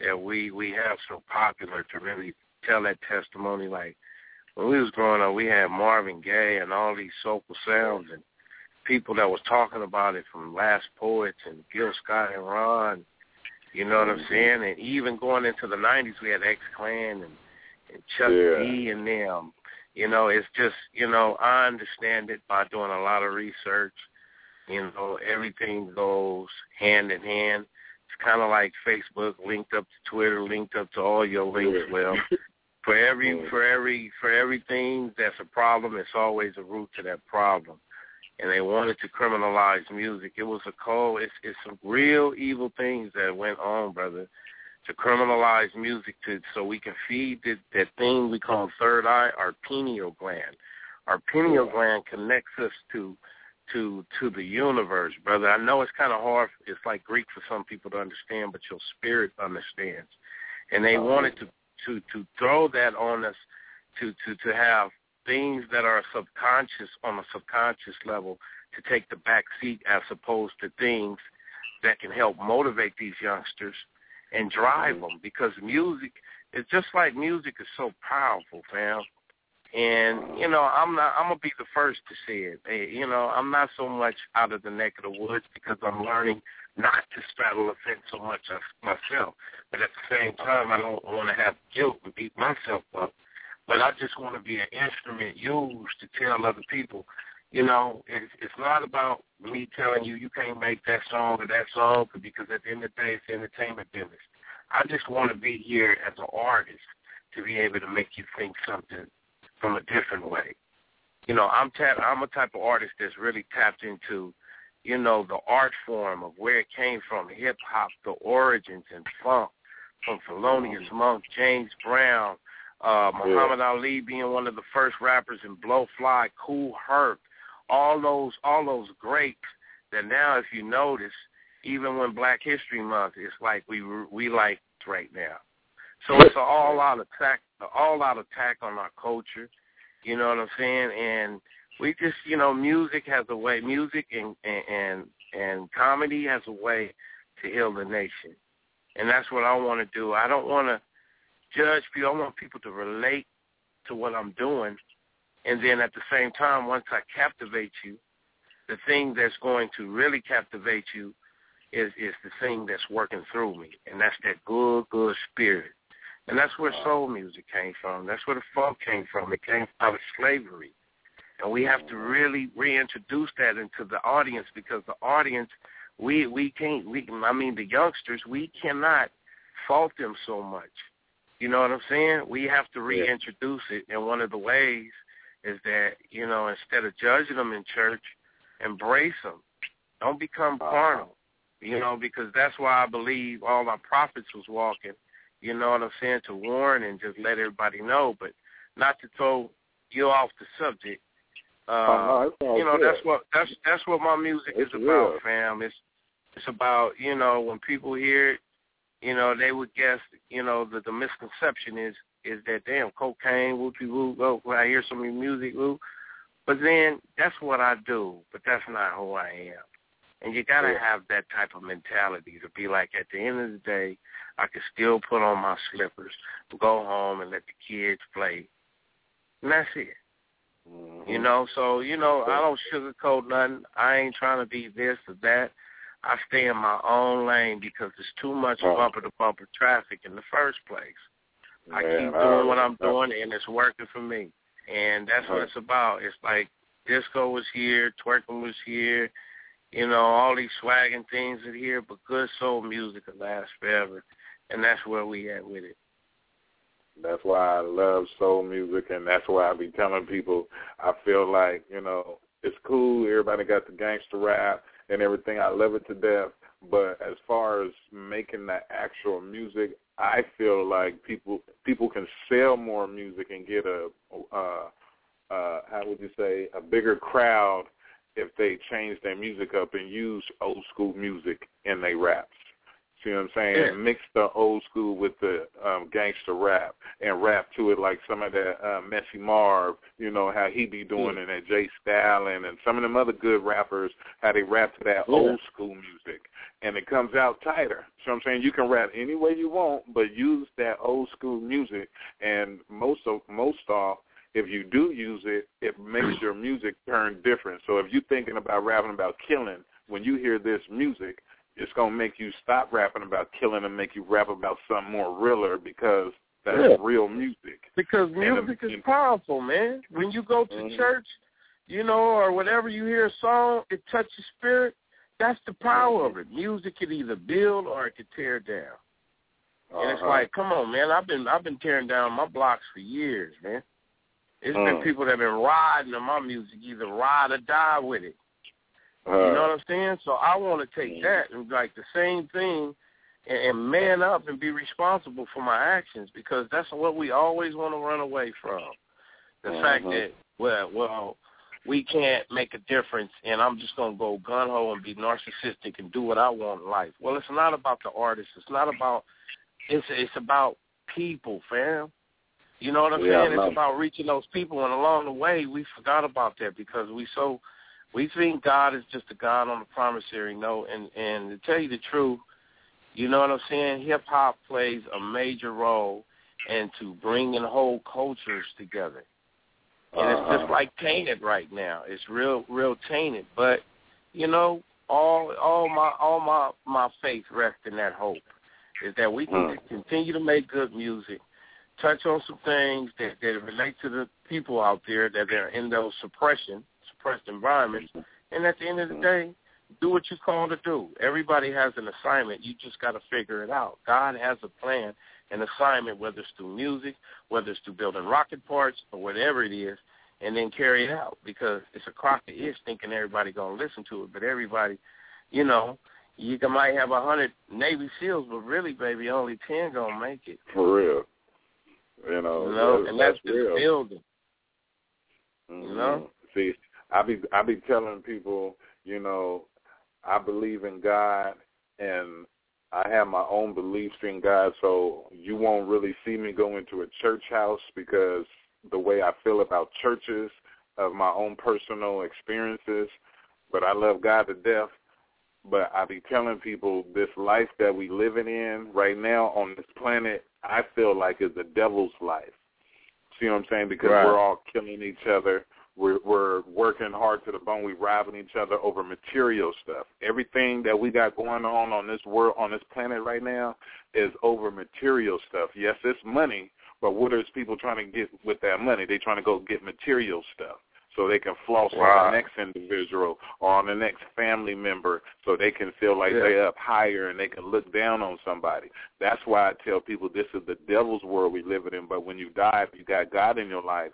that we we have so popular to really tell that testimony. Like when we was growing up, we had Marvin Gaye and all these soulful sounds and people that was talking about it from Last Poets and Gil Scott-Heron. You know what I'm mm-hmm. saying? And even going into the '90s, we had X Clan and, and Chuck Yeah. D and them. You know, it's just you know I understand it by doing a lot of research. You know, everything goes hand in hand. Kind of like Facebook linked up to Twitter, linked up to all your links. Well, for every for every for everything that's a problem, it's always a root to that problem. And they wanted to criminalize music. It was a cold. It's it's some real evil things that went on, brother, to criminalize music to so we can feed that that thing we call third eye, our pineal gland. Our pineal gland connects us to to to the universe, brother. I know it's kind of hard. It's like Greek for some people to understand, but your spirit understands. And they oh, wanted to to to throw that on us to to to have things that are subconscious on a subconscious level to take the back seat as opposed to things that can help motivate these youngsters and drive mm-hmm. them because music is just like music is so powerful, fam. And you know, I'm not. I'm gonna be the first to say it. You know, I'm not so much out of the neck of the woods because I'm learning not to straddle the fence so much myself. But at the same time, I don't want to have guilt and beat myself up. But I just want to be an instrument used to tell other people. You know, it's, it's not about me telling you you can't make that song or that song because at the end of the day, it's the entertainment business. I just want to be here as an artist to be able to make you think something from a different way. You know, I'm tap I'm a type of artist that's really tapped into, you know, the art form of where it came from, hip hop, the origins and funk, from Thelonious Monk, James Brown, uh, Muhammad Ali being one of the first rappers in Blowfly, Kool Herc, all those all those greats that now if you notice, even when Black History Month, it's like we we like right now. So it's an all out attack, an all out attack on our culture. You know what I'm saying? And we just, you know, music has a way. Music and and and comedy has a way to heal the nation, and that's what I want to do. I don't want to judge people. I want people to relate to what I'm doing, and then at the same time, once I captivate you, the thing that's going to really captivate you is is the thing that's working through me, and that's that good, good spirit. And that's where soul music came from. That's where the funk came from. It came out of slavery. And we have to really reintroduce that into the audience because the audience, we we can't, we I mean the youngsters, we cannot fault them so much. You know what I'm saying? We have to reintroduce it, and one of the ways is that you know instead of judging them in church, embrace them. Don't become uh-huh. carnal. You know because that's why I believe all our prophets was walking you know what I'm saying, to warn and just let everybody know, but not to throw you off the subject. Uh, all you know, good. that's what that's that's what my music It's is about, real. fam. It's it's about, you know, when people hear it, you know, they would guess, you know, the the misconception is is that damn Kokane, whoopie whoop, oh, when I hear some of your music, whoop. But then that's what I do, but that's not who I am. And you gotta Yeah. have that type of mentality to be like at the end of the day, I can still put on my slippers, go home and let the kids play. And that's it. Mm-hmm. You know, so you know, I don't sugarcoat nothing. I ain't trying to be this or that. I stay in my own lane because there's too much bumper to bumper traffic in the first place. I Man, keep I doing what I'm doing and it's working for me. And that's what it's about. It's like disco was here, twerking was here, you know, all these swagging things are here, but good soul music will last forever. And that's where we at with it. That's why I love soul music, and that's why I be telling people I feel like you know it's cool. Everybody got the gangster rap and everything. I love it to death. But as far as making the actual music, I feel like people people can sell more music and get a uh, uh, how would you say a bigger crowd if they change their music up and use old school music in their raps. See what I'm saying? Yeah. Mix the old school with the um, gangster rap and rap to it like some of that uh, Messy Marv, you know, how he be doing it, and J. Stalin and some of them other good rappers, how they rap to that Yeah. old school music. And it comes out tighter. So I'm saying you can rap any way you want, but use that old school music. And most of most off, if you do use it, it makes your music turn different. So if you're thinking about rapping about killing, when you hear this music, it's gonna make you stop rapping about killing and make you rap about something more realer because that's Yeah. real music. Because music the- is powerful, man. When you go to Mhm. church, you know, or whatever you hear a song, it touches your spirit. That's the power of it. Music can either build or it can tear down. And it's Uh-huh. like, come on, man. I've been I've been tearing down my blocks for years, man. It's been Mm. people that have been riding on my music, either ride or die with it. Uh, You know what I'm saying? So I want to take that and like the same thing and, and man up and be responsible for my actions because that's what we always want to run away from. The fact Mhm. that well, well, we can't make a difference and I'm just gonna go gun ho and be narcissistic and do what I want in life. Well, it's not about the artist. It's not about it's it's about people, fam. You know what I'm Yeah, saying? It's about reaching those people and along the way we forgot about that because we so we think God is just a God on a promissory note, and and to tell you the truth, you know what I'm saying. Hip hop plays a major role into bringing whole cultures together, and it's Uh-huh. just like tainted right now. It's real, real tainted. But you know, all all my all my my faith rests in that hope, is that we can Hmm. continue to make good music, touch on some things that that relate to the people out there that are in those suppression suppressed environments. And at the end of the day, do what you're called to do. Everybody has an assignment. You just got to figure it out. God has a plan, an assignment, whether it's through music, whether it's through building rocket parts, or whatever it is, and then carry it out. Because it's a crock of ish thinking everybody gonna listen to it, but everybody, you know, you can, might have a hundred Navy SEALs, but really, baby, only ten gonna make it. For real. You know, You know, that's, and that's, that's just real. building. Mhm. know? See, I be I be telling people, you know, I believe in God and I have my own beliefs in God, so you won't really see me go into a church house because the way I feel about churches of my own personal experiences, but I love God to death. But I be telling people this life that we living in right now on this planet, I feel like is the devil's life. See what I'm saying? Because Right. we're all killing each other. We're we're working hard to the bone. We robbing each other over material stuff. Everything that we got going on on this world, on this planet right now, is over material stuff. Yes, it's money, but what is people trying to get with that money? They're trying to go get material stuff so they can floss on the next individual or on the next family member, so they can feel like Yeah. they up higher and they can look down on somebody. That's why I tell people this is the devil's world we live in. But when you die, if you got God in your life,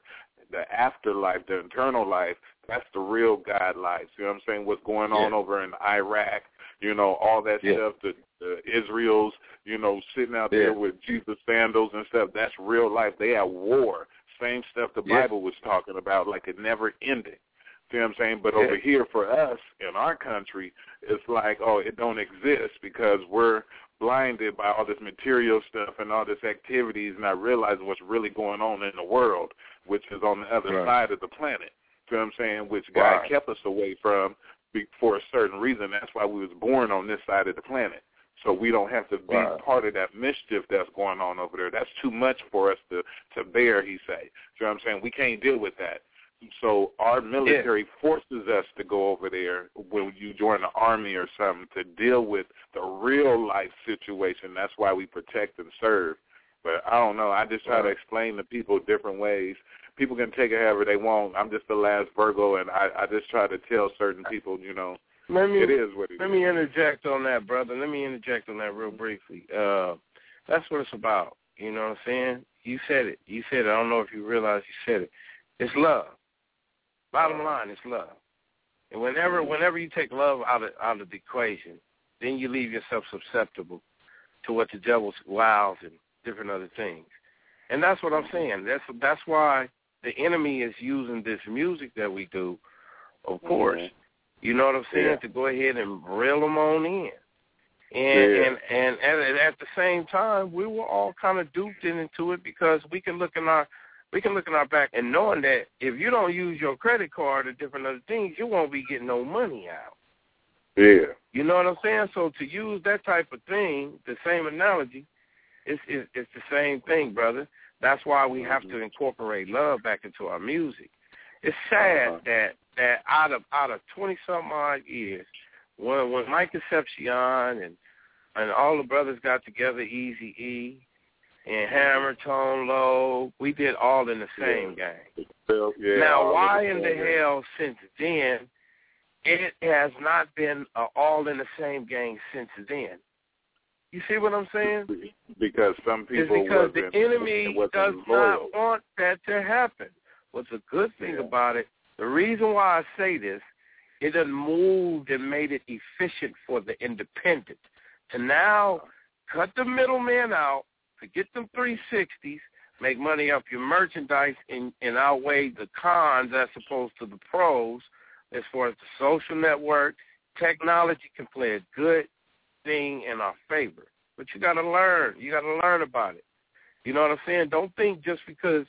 the afterlife, the eternal life, that's the real God life. You know what I'm saying? What's going on Yeah. over in Iraq, you know, all that Yeah. stuff, the, the Israel's, you know, sitting out Yeah. there with Jesus sandals and stuff, that's real life. They at war. Same stuff the. Bible was talking about, like it never ended. See what I'm saying? But over here for us in our country, it's like, oh, it don't exist because we're blinded by all this material stuff and all this activities, and not realizing what's really going on in the world, which is on the other Right. side of the planet. See what I'm saying? Which God Right. kept us away from for a certain reason. That's why we was born on this side of the planet. So we don't have to be Right. part of that mischief that's going on over there. That's too much for us to to bear, he say. You know what I'm saying? We can't deal with that. So our military forces us to go over there when you join the army or something to deal with the real life situation. That's why we protect and serve. But I don't know. I just try to explain to people different ways. People can take it however they want. I'm just the last Virgo, and I, I just try to tell certain people, you know, Let me it is what it Let is. me interject on that, brother. Let me interject on that real briefly. Uh, that's what it's about. You know what I'm saying? You said it. You said it. I don't know if you realize you said it. It's love. Bottom line, it's love. And whenever whenever you take love out of out of the equation, then you leave yourself susceptible to what the devil's wiles and different other things. And that's what I'm saying. That's that's why the enemy is using this music that we do, of course. Mhm. You know what I'm saying? Yeah. To go ahead and reel them on in. And Yeah. and and at, at the same time, we were all kind of duped into it because we can look in our we can look in our back and knowing that if you don't use your credit card or different other things, you won't be getting no money out. Yeah. You know what I'm saying? So to use that type of thing, the same analogy, it's it's, it's the same thing, brother. That's why we have to incorporate love back into our music. It's sad Uh-huh. that that out of out of twenty some odd years, when when Mike Concepcion and and all the brothers got together, Easy E and Hammer, Tone Loc, we did all in the same gang. So, yeah. now, why in the the hell since then it has not been uh, all in the same gang since then? You see what I'm saying? Because some It's people because the enemy does loyal. not want that to happen. What's a good thing Yeah. about it, the reason why I say this, it has moved and made it efficient for the independent to now cut the middleman out, to get them 360s, make money off your merchandise, and, and outweigh the cons as opposed to the pros as far as the social network. Technology can play a good thing in our favor. But you got to learn. You got to learn about it. You know what I'm saying? Don't think just because,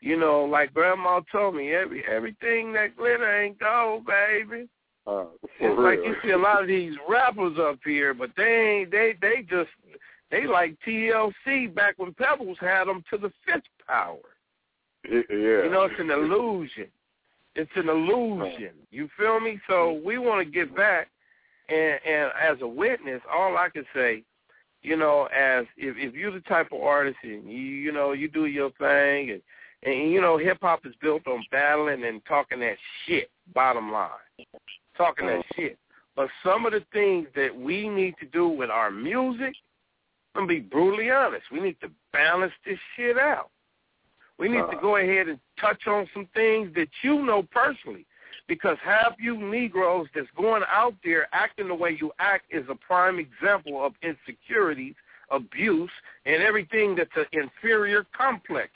you know, like Grandma told me, every everything that glitter ain't gold, baby. Uh, It's like you see a lot of these rappers up here, but they ain't they they just they like TLC back when Pebbles had them to the fifth power. Yeah. You know, it's an illusion. It's an illusion. Oh. You feel me? So we want to get back, and and as a witness, all I can say, you know, as if if you're the type of artist and you you know you do your thing, and and you know hip hop is built on battling and talking that shit. Bottom line, talking that oh. shit. But some of the things that we need to do with our music, I'm gonna be brutally honest. We need to balance this shit out. We need to Uh. go ahead and touch on some things that you know personally. Because half you Negroes that's going out there acting the way you act is a prime example of insecurities, abuse, and everything that's an inferior complex.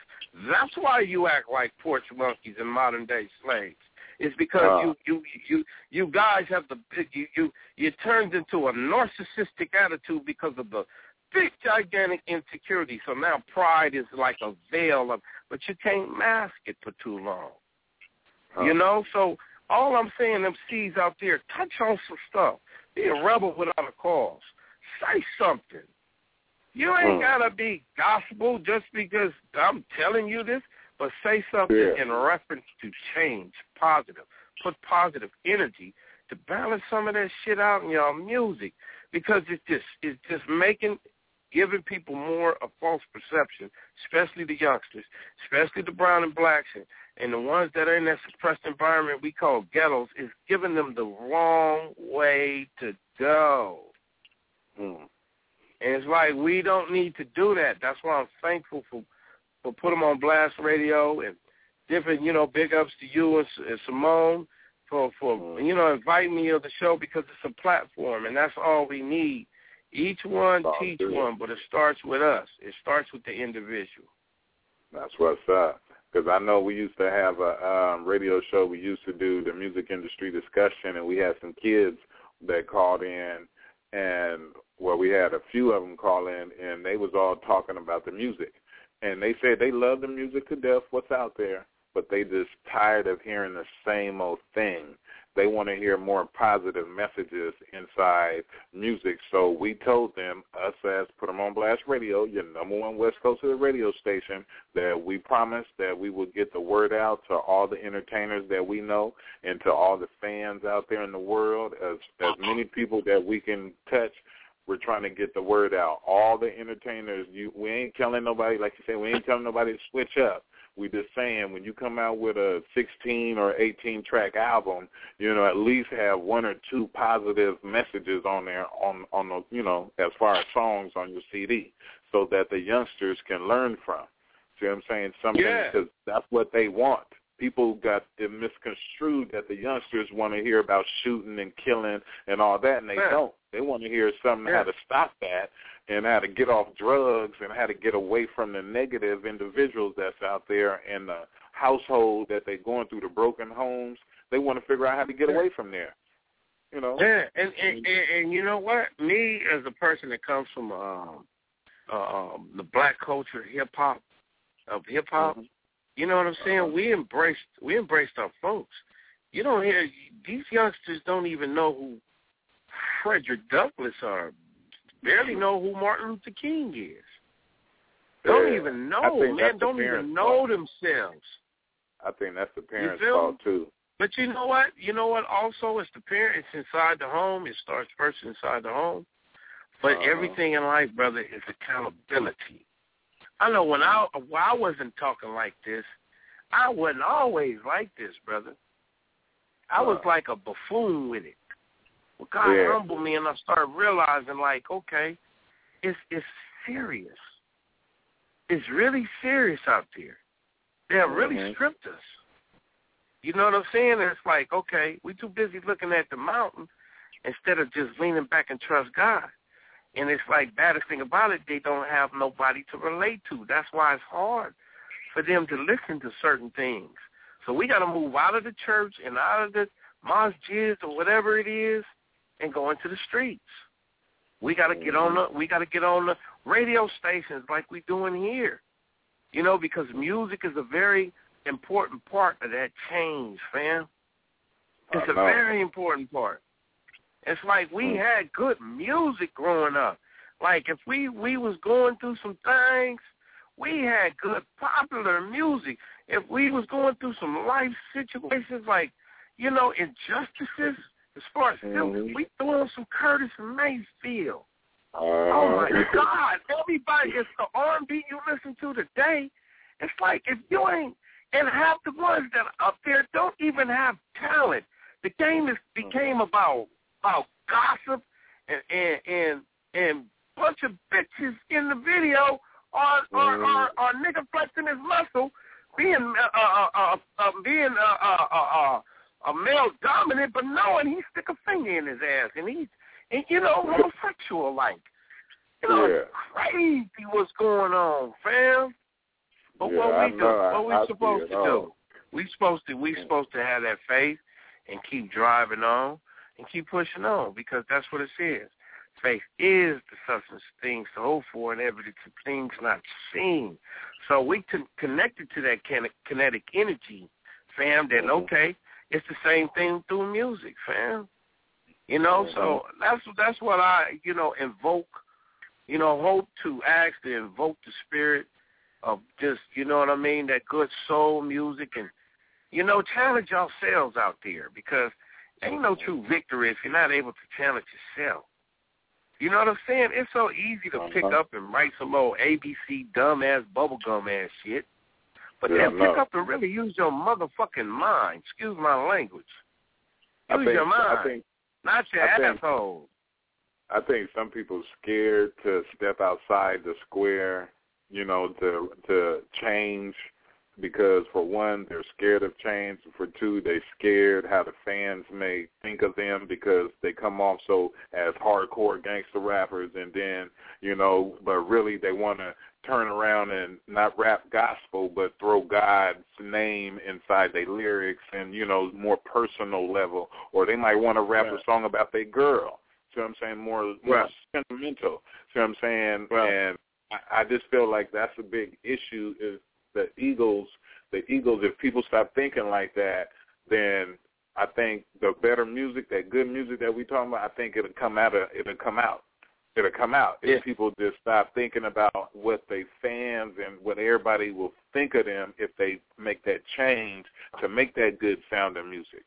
That's why you act like porch monkeys and modern day slaves. It's because Uh. you you you you guys have the you you you turned into a narcissistic attitude because of the big gigantic insecurity. So now pride is like a veil of, but you can't mask it for too long. Uh, You know, so all I'm saying, them seeds out there, touch on some stuff. Be a rebel without a cause. Say something. You ain't Mm. gotta be gospel just because I'm telling you this, but say something Yeah. in reference to change, positive. Put positive energy to balance some of that shit out in your music because it's just it's just making giving people more a false perception, especially the youngsters, especially the brown and blacks and, and the ones that are in that suppressed environment we call ghettos, is giving them the wrong way to go. mm. And it's like we don't need to do that. That's why I'm thankful for for put them on Blast Radio and different, you know, big ups to you and, and Simone for for Mm. you know inviting me on the show because it's a platform and that's all we need. Each one Oh, teach one, but it starts with us. It starts with the individual. That's what's up. Because I know we used to have a um, radio show. We used to do the music industry discussion, and we had some kids that called in, and well, we had a few of them call in, and they was all talking about the music, and they said they love the music to death. What's out there, but they just tired of hearing the same old thing. They want to hear more positive messages inside music. So we told them, us as Put 'em on Blast Radio, your number one West Coast of the radio station, that we promised that we would get the word out to all the entertainers that we know and to all the fans out there in the world, as as many people that we can touch. We're trying to get the word out. All the entertainers, you we ain't telling nobody, like you said, we ain't telling nobody to switch up. We just saying when you come out with a 16 or 18 track album, you know, at least have one or two positive messages on there on on the, you know, as far as songs on your CD, so that the youngsters can learn from. See what I'm saying? Something Yeah. because that's what they want. People got it misconstrued that the youngsters want to hear about shooting and killing and all that, and they Yeah. don't. They want to hear something Yeah. how to stop that and how to get off drugs and how to get away from the negative individuals that's out there in the household that they're going through, the broken homes. They want to figure out how to get away from there. You know. Yeah, and and, and and you know what? Me as a person that comes from um, uh, um, the black culture, hip hop, of hip hop, Mhm. you know what I'm saying? We embraced we embraced our folks. You don't hear these youngsters don't even know who Frederick Douglass are. Barely know who Martin Luther King is. Don't Yeah. even know, man. Don't even know fault. themselves. I think that's the parents' fault too. But you know what? You know what? Also, it's the parents inside the home. It starts first inside the home. But Uh-huh. everything in life, brother, is accountability. I know when I when I wasn't talking like this, I wasn't always like this, brother. I was Uh. like a buffoon with it. Well, God Yeah. humbled me, and I started realizing, like, okay, it's it's serious. It's really serious out there. They have really Mhm. stripped us. You know what I'm saying? It's like, okay, we too busy looking at the mountain instead of just leaning back and trust God. And it's like baddest thing about it, they don't have nobody to relate to. That's why it's hard for them to listen to certain things. So we got to move out of the church and out of the masjids or whatever it is, and go into the streets. We got to get on the we got to get on the radio stations like we doing here. You know, because music is a very important part of that change, fam. It's a very important part. It's like we Mm. had good music growing up. Like if we we was going through some things, we had good popular music. If we was going through some life situations like, you know, injustices, as far as Mhm. we threw some Curtis Mayfield. Uh, Oh my God! Everybody, it's the R&B you listen to today. It's like if you ain't, and half the ones that are up there don't even have talent. The game is became about about gossip and and and, and bunch of bitches in the video or or, or, or nigga flexing his muscle, being uh, uh, uh, uh, being uh, uh, uh, uh, a male dominant, but knowing he stick a finger in his ass and he's and you know homosexual like. You know, Yeah. it's crazy what's going on, fam. But Yeah, what I we do, know. What we I supposed to do? We supposed to we supposed to have that faith and keep driving on and keep pushing on because that's what it says. Faith is the substance of things to hope for and evidence of things not seen. So we con- connected to that kin- kinetic energy, fam. That Mhm. okay, it's the same thing through music, fam. You know, so that's that's what I you know invoke, you know, hope to ask to invoke the spirit of just you know what I mean, that good soul music and you know, challenge yourselves out there because ain't no true victory if you're not able to challenge yourself. You know what I'm saying? It's so easy to pick Uh-huh. up and write some old ABC dumbass bubblegum ass shit. But Yeah, then pick know. up and really use your motherfucking mind. Excuse my language. I Use think, your mind, think not your I think- asshole. I think some people scared to step outside the square, you know, to to change because for one, they're scared of change. For two, they're scared how the fans may think of them because they come off so as hardcore gangster rappers and then, you know, but really they want to turn around and not rap gospel but throw God's name inside their lyrics and, you know, more personal level. Or they might want to rap a song about their girl. See what I'm saying? More, more Right. sentimental. See what I'm saying? Right. And I, I just feel like that's a big issue is the Eagles the Eagles, if people stop thinking like that, then I think the better music, that good music that we talking about, I think it'll come out of it'll come out. It'll come out if Yeah. people just stop thinking about what they fans and what everybody will think of them if they make that change to make that good sounding music.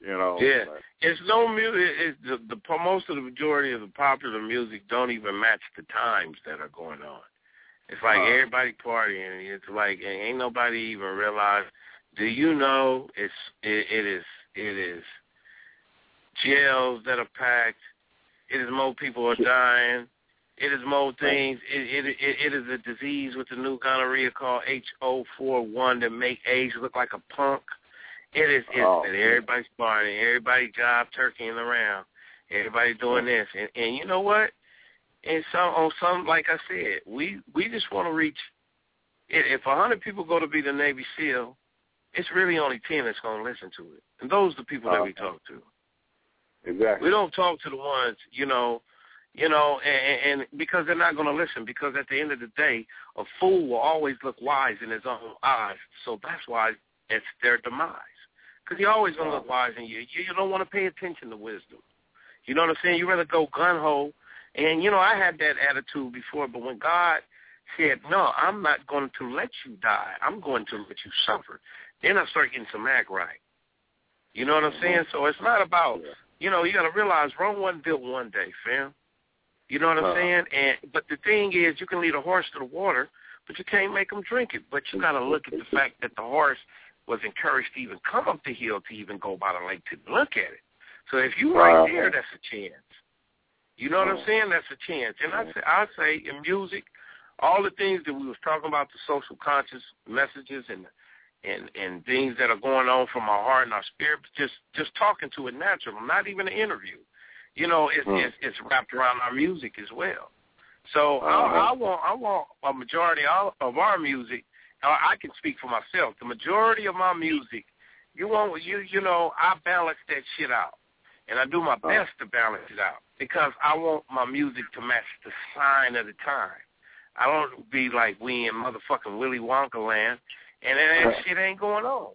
You know. Yeah. Like, It's no music. It's the, the most of the majority of the popular music don't even match the times that are going on. It's like Uh. everybody partying. It's like ain't nobody even realize. Do you know it's it, it is it is jails that are packed. It is more people are dying. It is more things. It, it it it is a disease with the new gonorrhea called H041 that make age look like a punk. It is it's Oh, everybody's partying, everybody job turkeying around, everybody doing this, and and you know what? And some on some like I said, we we just want to reach. If a hundred people go to be the Navy SEAL, it's really only ten that's going to listen to it, and those are the people that we talk to. Exactly. We don't talk to the ones, you know, you know, and, and because they're not going to listen. Because at the end of the day, a fool will always look wise in his own eyes. So that's why it's their demise. Because you're always going to look wise in you. You don't want to pay attention to wisdom. You know what I'm saying? You rather go gun ho. And you know, I had that attitude before, but when God said, "No, I'm not going to let you die. I'm going to let you suffer," then I started getting some act right. You know what I'm mm-hmm. saying? So it's not about, you know, you got to realize Rome wasn't built one day, fam. You know what I'm Uh-huh. saying? And but the thing is, you can lead a horse to the water, but you can't make him drink it. But you got to look at the fact that the horse was encouraged to even come up the hill to even go by the lake to look at it. So if you right Uh-huh. there, that's a chance. You know what I'm saying? That's a chance. And I say, I say in music, all the things that we was talking about, the social conscious messages and and and things that are going on from our heart and our spirit, just just talking to it natural, not even an interview. You know, it's Mm. it's, it's wrapped around our music as well. So Uh-huh. I, I want I want a majority of our music. I can speak for myself. The majority of my music, you want you you know, I balance that shit out, and I do my best to balance it out because I want my music to match the sign of the time. I don't be like we in motherfucking Willy Wonka land, and that Right. shit ain't going on.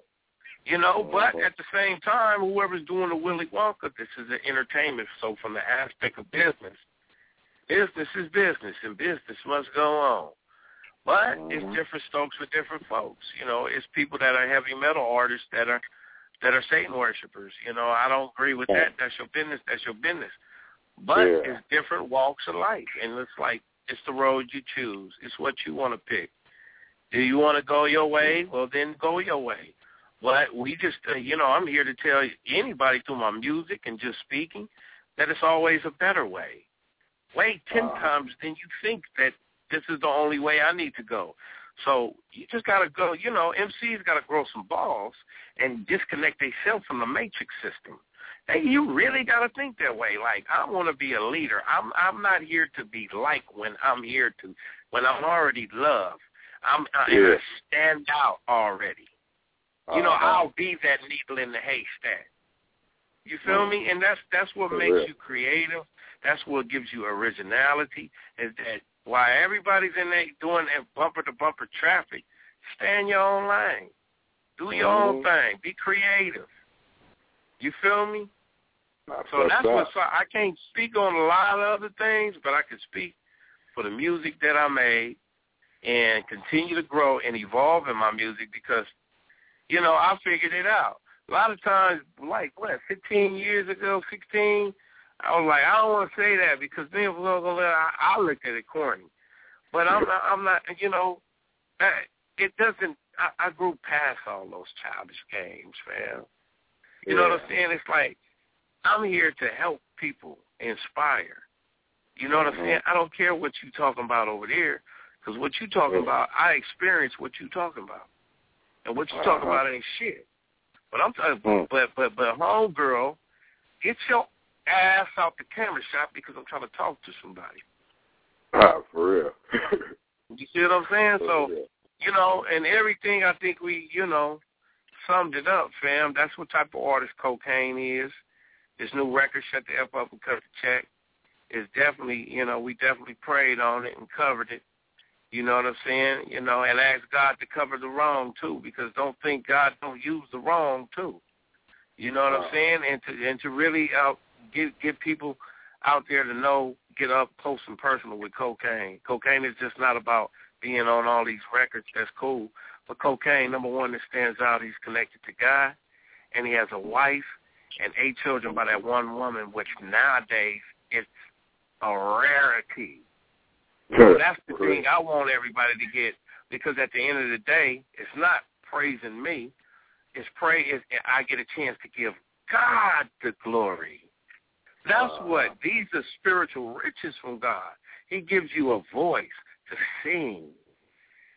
You know, but at the same time, whoever's doing the Willy Wonka, this is an entertainment. So from the aspect of business, business is business, and business must go on. But it's mm-hmm. different strokes for different folks. You know, it's people that are heavy metal artists that are that are Satan worshippers. You know, I don't agree with that. That's your business. That's your business. But Yeah. it's different walks of life, and it's like it's the road you choose. It's what you want to pick. Do you want to go your way? Well, then go your way. But we just, uh, you know, I'm here to tell anybody through my music and just speaking that it's always a better way. Way ten Wow. times than you think that this is the only way I need to go. So you just got to go, you know, MCs got to grow some balls and disconnect themselves from the matrix system. Hey, you really got to think that way. Like I want to be a leader. I'm I'm not here to be liked when I'm here to when I'm already loved. I'm I, and I stand out already. You know, Uh-huh. I'll be that needle in the haystack. You feel me? And that's that's what For makes real. you creative. That's what gives you originality. Is that while everybody's in there doing that bumper to bumper traffic, stay in your own lane. Do your own Mhm. thing. Be creative. You feel me? That's So that's up. what's I can't speak on a lot of other things, but I can speak for the music that I made and continue to grow and evolve in my music because, you know, I figured it out. A lot of times, like what, 15 years ago, 16, I was like, I don't want to say that because then I, I looked at it corny, but I'm not, I'm not, you know, it doesn't. I, I grew past all those childish games, man. You know what I'm saying? It's like I'm here to help people inspire. You know what I'm mm-hmm. saying? I don't care what you talking about over there, because what you talking about, I experience what you talking about, and what you talking about ain't shit. But I'm talking, Mm. but but but homegirl, get your ass out the camera shot because I'm trying to talk to somebody. Ah, for real. You see what I'm saying? So real. you know, and everything I think we, you know, summed it up, fam. That's what type of artist Kokane is. This new record, Shut the F Up and Cut the Check, is definitely, you know, we definitely prayed on it and covered it. You know what I'm saying? You know, and asked God to cover the wrong too, because don't think God don't use the wrong too. You know what I'm saying? And to and to really out get get people out there to know, get up close and personal with Kokane. Kokane is just not about being on all these records. That's cool. But Kokane, number one, that stands out. He's connected to God, and he has a wife and eight children by that one woman, which nowadays it's a rarity. So that's the thing I want everybody to get because at the end of the day, it's not praising me. It's pray. It's, I get a chance to give God the glory. That's uh-huh. what these are spiritual riches from God. He gives you a voice to sing.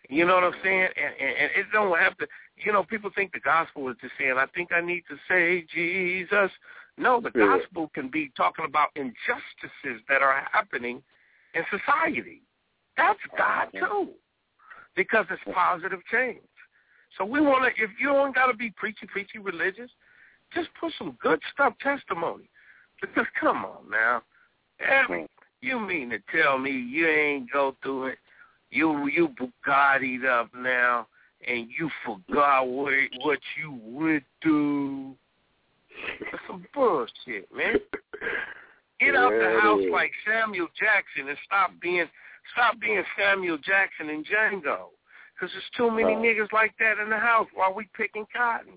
You know what I'm mm-hmm. saying? And, and, and it don't have to. You know, people think the gospel is just saying, "I think I need to say Jesus." No, the Yeah. gospel can be talking about injustices that are happening in society. That's God too, because it's positive change. So we want to. If you don't got to be preachy, preachy religious, just put some good stuff, testimony. Because come on now, every you mean to tell me you ain't go through it? You you Bugatti'd up now, and you forgot what what you went through. That's some bullshit, man. Get out the house like Samuel Jackson and stop being stop being Samuel Jackson and Django. Because there's too many Wow. niggas like that in the house while we picking cotton.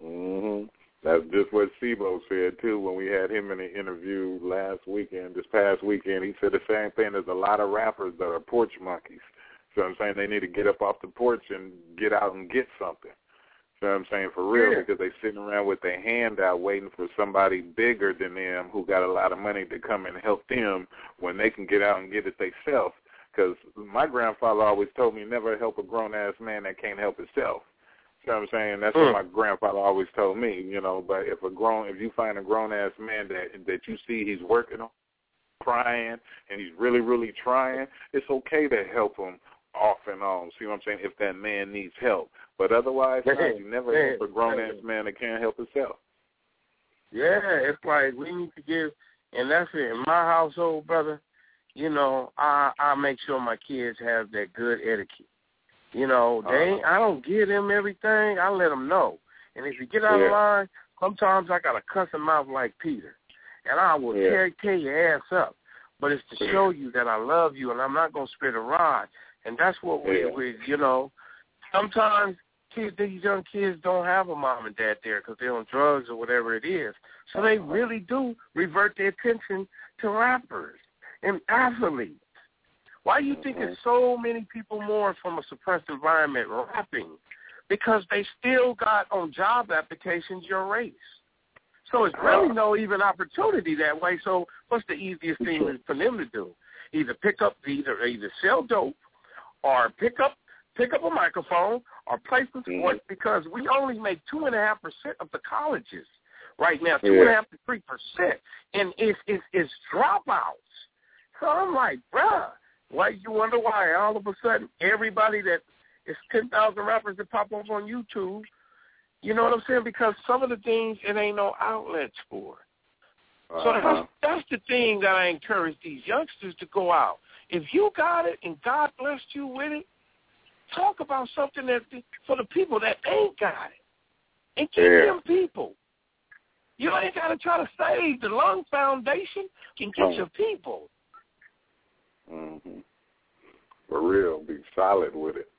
hmm That's just what Sibo said too when we had him in the interview last weekend. This past weekend, he said the same thing. There's a lot of rappers that are porch monkeys. So I'm saying they need to get up off the porch and get out and get something. So I'm saying for real Yeah. because they sitting around with their hand out waiting for somebody bigger than them who got a lot of money to come and help them when they can get out and get it themselves. Because my grandfather always told me never help a grown ass man that can't help himself. You know what I'm saying? That's Mm. what my grandfather always told me, you know, but if a grown if you find a grown ass man that that you see he's working on crying and he's really, really trying, it's okay to help him off and on. See what I'm saying? If that man needs help. But otherwise, no, you never man, help a grown ass man. man that can't help himself. Yeah, it's like we need to give, and that's it. In my household, brother, you know, I I make sure my kids have that good etiquette. You know, they uh-huh. ain't, I don't give them everything. I let them know. And if you get out Yeah. of line, sometimes I gotta cuss them out like Peter, and I will Yeah. tear tear your ass up. But it's to show you that I love you, and I'm not gonna spit a rod. And that's what we, Yeah. we you know, sometimes kids, these young kids don't have a mom and dad there because they're on drugs or whatever it is. So they really do revert their attention to rappers and athletes. Why do you think there's mm-hmm. so many people more from a suppressed environment rapping? Because they still got on job applications your race. So it's really no even opportunity that way. So what's the easiest thing for them to do? Either pick up either either sell dope or pick up pick up a microphone or play some sports because we only make two and a half percent of the colleges right now, two and a half to three percent, and it's it's it's dropouts. So I'm like, bruh, why you wonder why all of a sudden everybody that is ten thousand rappers that pop up on YouTube, you know what I'm saying? Because some of the things it ain't no outlets for. So Uh-huh. that's that's the thing that I encourage these youngsters to go out. If you got it and God blessed you with it, talk about something that for the people that ain't got it, and keep Yeah. them people. You ain't got to try to save the lung foundation. Can get Oh. your people. hmm For real, be solid with it.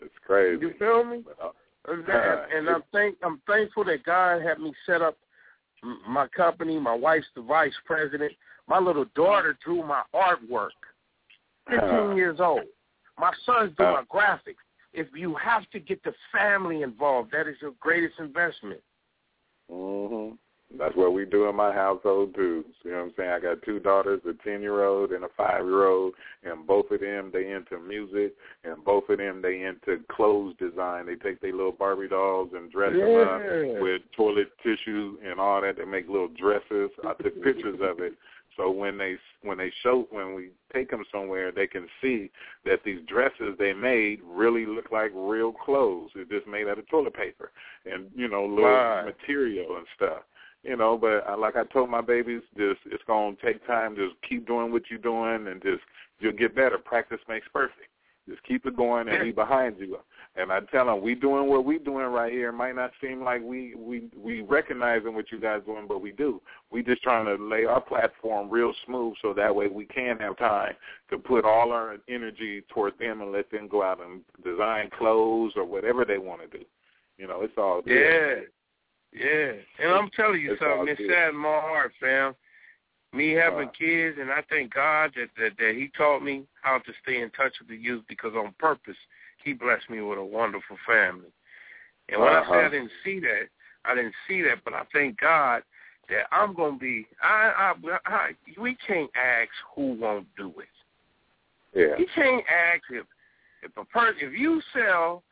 It's crazy. You feel me? But, uh, And, that- and I'm thank I'm thankful that God had me set up my company. My wife's the vice president. My little daughter drew my artwork. Fifteen Uh. years old. My son's doing Uh. graphics. If you have to get the family involved, that is your greatest investment. hmm That's what we do in my household too. You know what I'm saying? I got two daughters, a ten year old and a five year old, and both of them they into music, and both of them they into clothes design. They take their little Barbie dolls and dress them up with toilet tissue and all that. They make little dresses. I took pictures of it. So when they when they show when we take them somewhere, they can see that these dresses they made really look like real clothes. It's just made out of toilet paper and you know little Right. material and stuff. You know, but uh, like I told my babies, just it's gonna take time. Just keep doing what you're doing, and just you'll get better. Practice makes perfect. Just keep it going, and we behind you. And I tell them, we doing what we doing right here. It might not seem like we we we recognizing what you guys doing, but we do. We just trying to lay our platform real smooth, so that way we can have time to put all our energy towards them and let them go out and design clothes or whatever they want to do. You know, it's all good. Yeah. Yeah. And I'm telling you It's something, it saddened my heart, fam. Me having kids and I thank God that, that that he taught me how to stay in touch with the youth because on purpose he blessed me with a wonderful family. And when I say Uh-huh. I didn't see that, I didn't see that, but I thank God that I'm gonna be I I, I we can't ask who won't do it. Yeah. You can't ask if if a person if you sell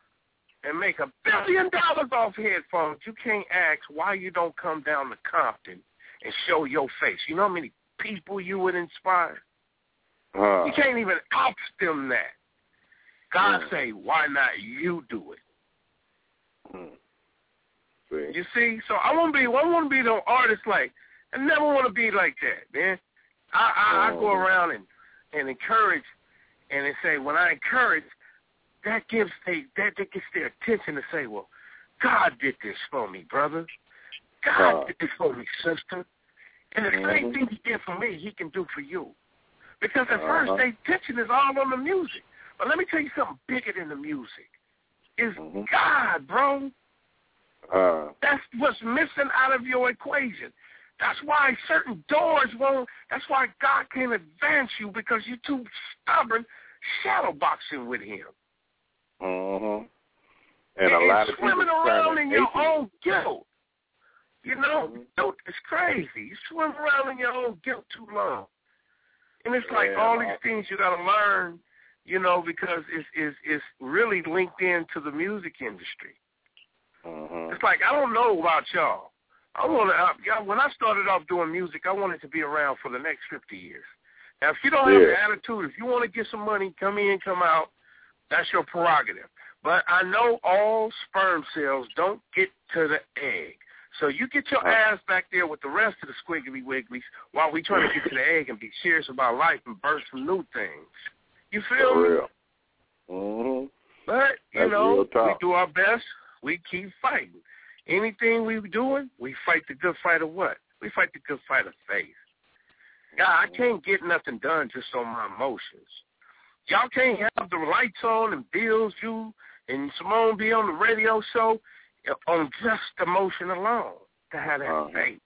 and make a billion dollars off headphones, you can't ask why you don't come down to Compton and show your face. You know how many people you would inspire? Uh, You can't even ask them that. God Mm. say, why not you do it? hmm. See, You see, so I want to be. I want to be the artist like. I never want to be like that, man. I I, I go Mhm. around and and encourage, and they say when I encourage, that gives they that, that gets their attention to say, well, God did this for me, brother. God Uh. did this for me, sister. And the same Mhm. thing he did for me, he can do for you. Because at Uh-huh. first their attention is all on the music. But let me tell you something bigger than the music. Is Mhm. God, bro. Uh, That's what's missing out of your equation. That's why certain doors won't. That's why God can't advance you because you're too stubborn, shadow boxing with Him. Mm-hmm. And a lot of people swimming around in your own guilt. You know, Mhm. guilt is crazy. You swim around in your own guilt too long, and it's like Yeah. all these things you got to learn. You know, because it's it's it's really linked into the music industry. Mhm. It's like I don't know about y'all. I want to. When I started off doing music, I wanted to be around for the next fifty years. Now, if you don't have the Yeah. attitude, if you want to get some money, come in, come out. That's your prerogative. But I know all sperm cells don't get to the egg. So you get your ass back there with the rest of the squiggly wigglies while we trying to get to the egg and be serious about life and birth some new things. You feel For me? real. Mhm. But you That's know, we do our best. We keep fighting. Anything we doing, we fight the good fight of what? We fight the good fight of faith. God, I can't get nothing done just on my emotions. Y'all can't have the lights on and bills you and Simone be on the radio show on just emotion alone to have that Uh-huh. faith.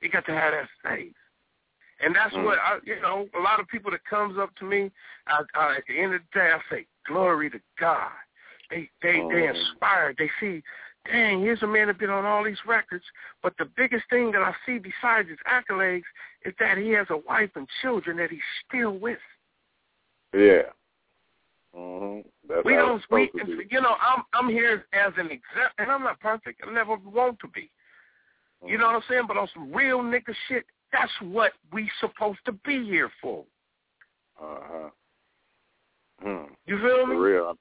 You got to have that faith. And that's Mm. what I, you know. A lot of people that comes up to me, I, I, at the end of the day, I say, "Glory to God." They, they, they Mm. inspired. They see, dang, here's a man that been on all these records. But the biggest thing that I see besides his accolades is that he has a wife and children that he's still with. Yeah. Mhm. We don't, we, supposed to be. you know, I'm, I'm here as an example, and I'm not perfect. I never want to be. You know what I'm saying? But on some real nigga shit, that's what we supposed to be here for. Uh-huh. Hmm. You feel For me? real.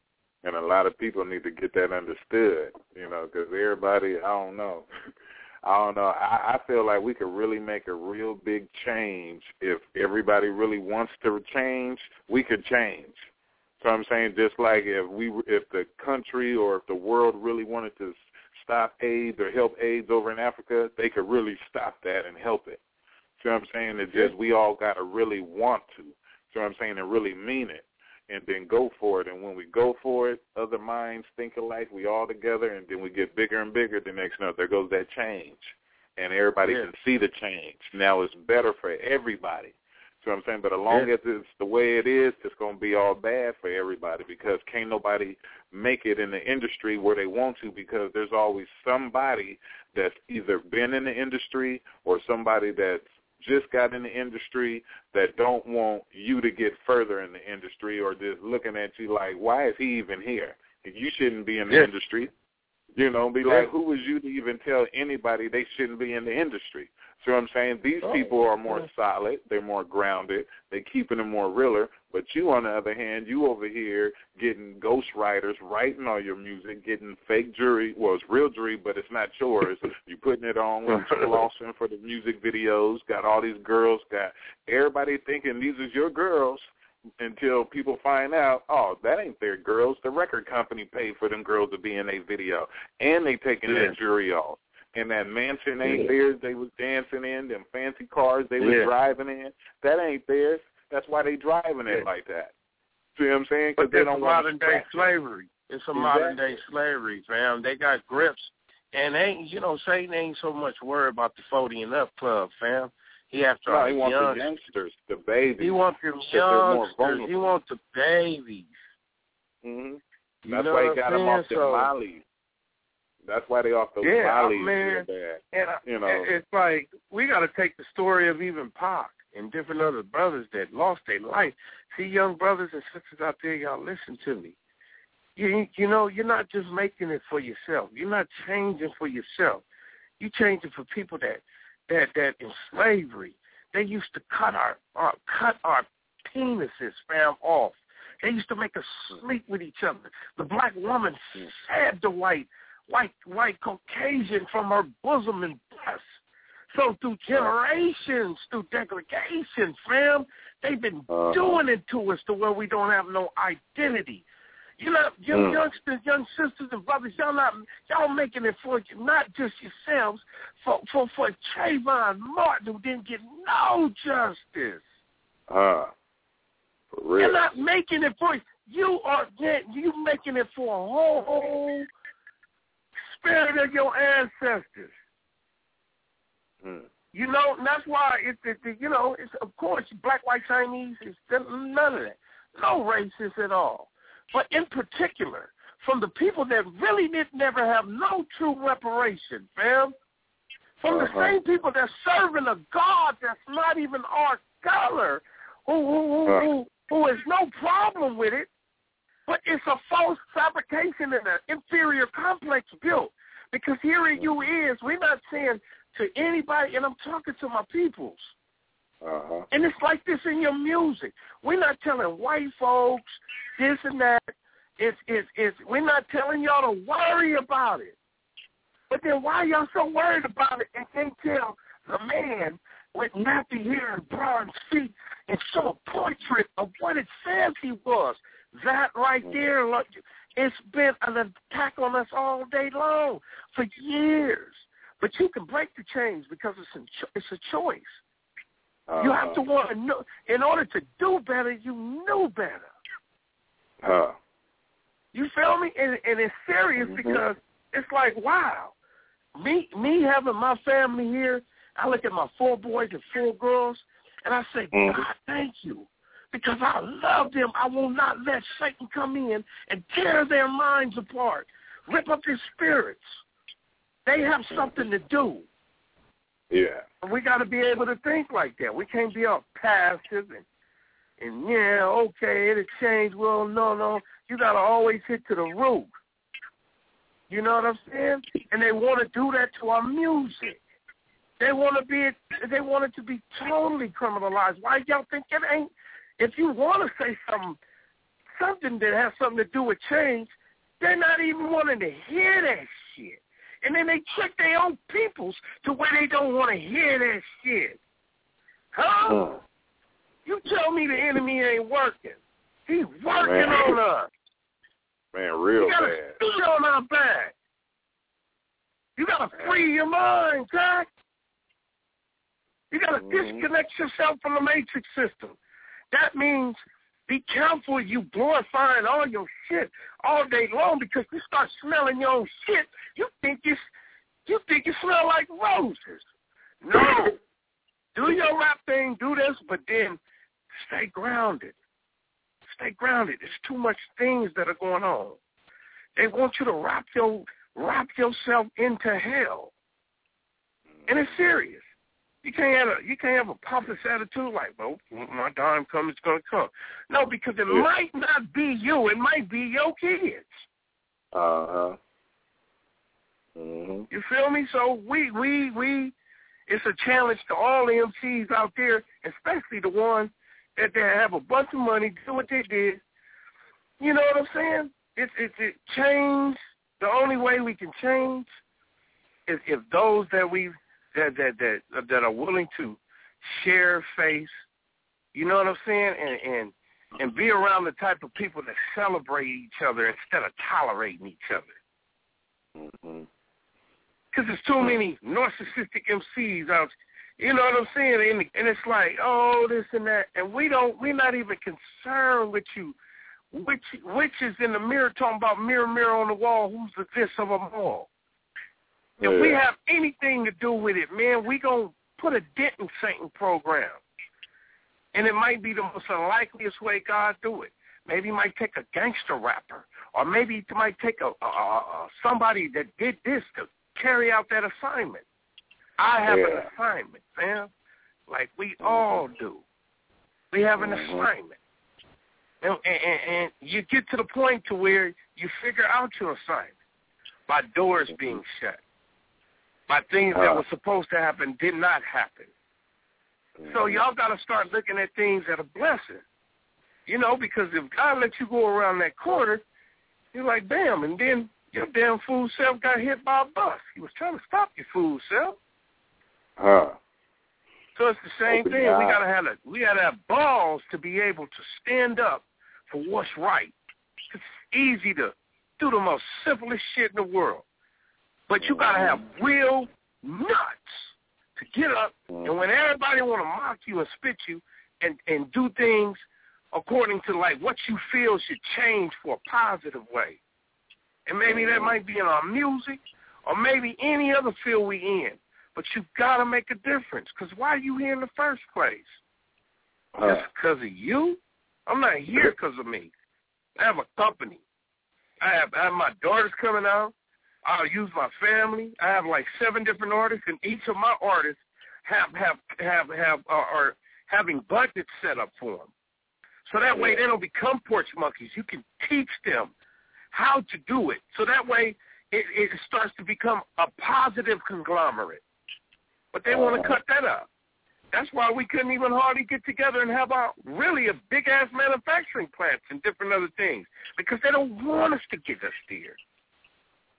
And a lot of people need to get that understood, you know, because everybody, I don't know. I don't know. I, I feel like we could really make a real big change if everybody really wants to change. We could change. So I'm saying, just like if we, if the country or if the world really wanted to stop AIDS or help AIDS over in Africa, they could really stop that and help it. See what I'm saying? It's just we all got to really want to. See what I'm saying? And really mean it and then go for it. And when we go for it, other minds think alike. We all together, and then we get bigger and bigger. The next note, there goes that change, and everybody Yeah. can see the change. Now it's better for everybody. So I'm saying, but as long Yeah. as it's the way it is, it's going to be all bad for everybody because can't nobody make it in the industry where they want to because there's always somebody that's either been in the industry or somebody that's just got in the industry that don't want you to get further in the industry or just looking at you like, why is he even here? You shouldn't be in the Yeah. industry. You know, be like, who was you to even tell anybody they shouldn't be in the industry? So I'm saying these Oh, people are more yeah. solid, they're more grounded, they're keeping it more realer. But you, on the other hand, you over here getting ghostwriters writing all your music, getting fake jury. Well, it's real jury, but it's not yours. you putting it on you flossing for the music videos. Got all these girls. Got everybody thinking these is your girls until people find out, oh, that ain't their girls. The record company paid for them girls to be in a video, and they taking Yeah. that jury off. And that mansion ain't Yeah. theirs. They was dancing in them fancy cars. They was driving in. That ain't theirs. That's why they driving it like that. See what I'm saying? But Because they it's don't modern day slavery. It's a modern day slavery, fam. They got grips, and ain't you know Satan ain't so much worried about the forty and up club, fam. He after No, all he the wants the youngsters. youngsters, the babies. He wants them Because they're more youngsters. He wants the babies. hmm You That's know why he got them off the So- mollies. That's why they off those Yeah, mollies man. bad. And I, You know. it's like we got to take the story of even Pac and different other brothers that lost their life. See, young brothers and sisters out there, y'all listen to me. You you know you're not just making it for yourself. You're not changing for yourself. You're changing for people that that that in slavery they used to cut our, our cut our penises, fam, off. They used to make us sleep with each other. The black woman mm. stabbed the white white white Caucasian from her bosom and breast. So through generations, through degradation, fam, they've been Uh-huh. doing it to us to where we don't have no identity. You know, young Mm. youngsters, young sisters and brothers, y'all not y'all making it for not just yourselves, for for for Trayvon Martin who didn't get no justice. Uh, for real. You're not making it for you are you making it for a whole spirit of your ancestors. Mm. You know, and that's why it's it, it, you know it's of course black, white, Chinese. It's none of that. No racist at all. But in particular, from the people that really did never have no true reparation, fam. From the Uh-huh. same people that's serving a God that's not even our color, who who who, Right. who, who has no problem with it, but it's a false fabrication and an inferior complex built. Because here you is, we're not saying to anybody, and I'm talking to my peoples. Uh-huh. And it's like this in your music. We're not telling white folks this and that. It's it's it's we're not telling y'all to worry about it. But then why y'all so worried about it and can't tell the man with nappy hair and bronze feet and show a portrait of what it says he was? That right there, look, it's been an attack on us all day long for years. But you can break the chains because it's a cho- it's a choice. You have to Uh-huh. want to know. In order to do better, you know better. Uh, You feel me? And, and it's serious Mhm. because it's like, wow, me me having my family here. I look at my four boys and four girls, and I say, Mhm. God, thank you, because I love them. I will not let Satan come in and tear their minds apart, rip up their spirits. They have something to do. yeah. And we got to be able to think like that. We can't be all passive and and yeah, okay, it'll change. Well, no, no, you got to always hit to the root. You know what I'm saying? And they want to do that to our music. They want to be they want it to be totally criminalized. Why y'all think it ain't? If you want to say something something that has something to do with change, they're not even wanting to hear that shit. And then they trick their own peoples to where they don't want to hear that shit. Huh? Mm. You tell me the enemy ain't working. He's working Man. on us. Man, real you got to bad. speed on our back. You got to free your mind, Jack. You got to Mhm. disconnect yourself from the matrix system. That means be careful you glorifying all your shit all day long because you start smelling your own shit. You think it's you think you smell like roses. No. do your rap thing, do this, but then stay grounded. Stay grounded. There's too much things that are going on. They want you to wrap your wrap yourself into hell. And it's serious. You can't have a you can't have a pompous attitude like, well, my time comes, it's gonna come. No, because it Yeah. might not be you. It might be your kids. Uh-huh. Mm-hmm. You feel me? So we we we it's a challenge to all the MCs out there, especially the ones that they have a bunch of money, do what they did. You know what I'm saying? It's it's it change. The only way we can change is if those that we that that that that are willing to share face, you know what I'm saying, and and and be around the type of people that celebrate each other instead of tolerating each other Mm-hmm. because there's too many narcissistic MCs out. You know what I'm saying? And, and it's like, oh, this and that, and we don't. We're not even concerned with you. Which which is in the mirror talking about mirror mirror on the wall? Who's the this of them all? If we have anything to do with it, man, we gonna put a dent in Satan program. And it might be the most unlikeliest way God do it. Maybe he might take a gangster rapper, or maybe he might take a, a, a somebody that did this to carry out that assignment. I have an assignment, man, like we all do. We have an Mhm. assignment, and, and, and you get to the point to where you figure out your assignment by doors being shut, by things that Uh. were supposed to happen did not happen. So y'all got to start looking at things that are blessing. You know, because if God lets you go around that corner, you're like, bam, and then your damn fool self got hit by a bus. He was trying to stop your fool self. Huh. So it's the same Open thing. We gotta have a, we gotta have balls to be able to stand up for what's right. It's easy to do the most simplest shit in the world, but you gotta have real nuts to get up. And when everybody want to mock you and spit you and and do things according to like what you feel should change for a positive way, and maybe that might be in our music or maybe any other field we in. But you gotta make a difference. Cause why are you here in the first place? Huh. Just because of you? I'm not here because of me. I have a company. I have, I have my daughters coming out. I'll use my family. I have like seven different artists, and each of my artists have have have have uh, are having budgets set up for them. So that way they don't become porch monkeys. You can teach them how to do it. So that way it, it starts to become a positive conglomerate. But they want to cut that up. That's why we couldn't even hardly get together and have our really a big ass manufacturing plants and different other things because they don't want us to get us there.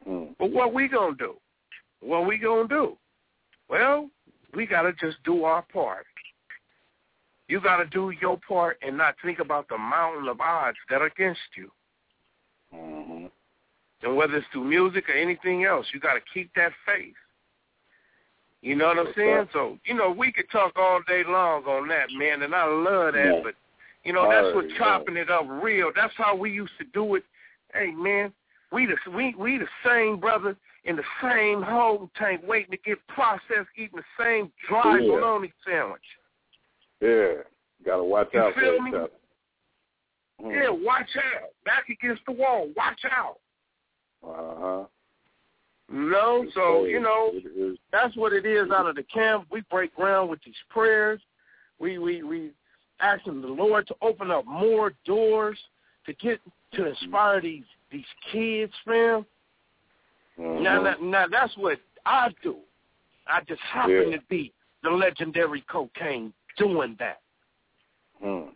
Hmm. But what we gonna do? What we gonna do? Well, we gotta just do our part. You gotta do your part and not think about the mountain of odds that are against you. Mhm. And whether it's through music or anything else, you gotta keep that faith. You know what I'm saying? So, you know, we could talk all day long on that, man, and I love that, Yeah. but you know, that's what chopping it up real. That's how we used to do it. Hey man, we the we we the same brother in the same whole tank waiting to get processed, eating the same dry Yeah. bologna sandwich. Yeah. Gotta watch You out for feel each me? other. Hmm. Yeah, watch out. Back against the wall, watch out. Uh-huh. No, know, so you know, It that's what it is out of the camp. We break ground with these prayers. We we we asking the Lord to open up more doors to get to inspire these these kids, fam. Mhm. Now, now, now that's what I do. I just happen Yeah. to be the legendary Kokane doing that. Hmm.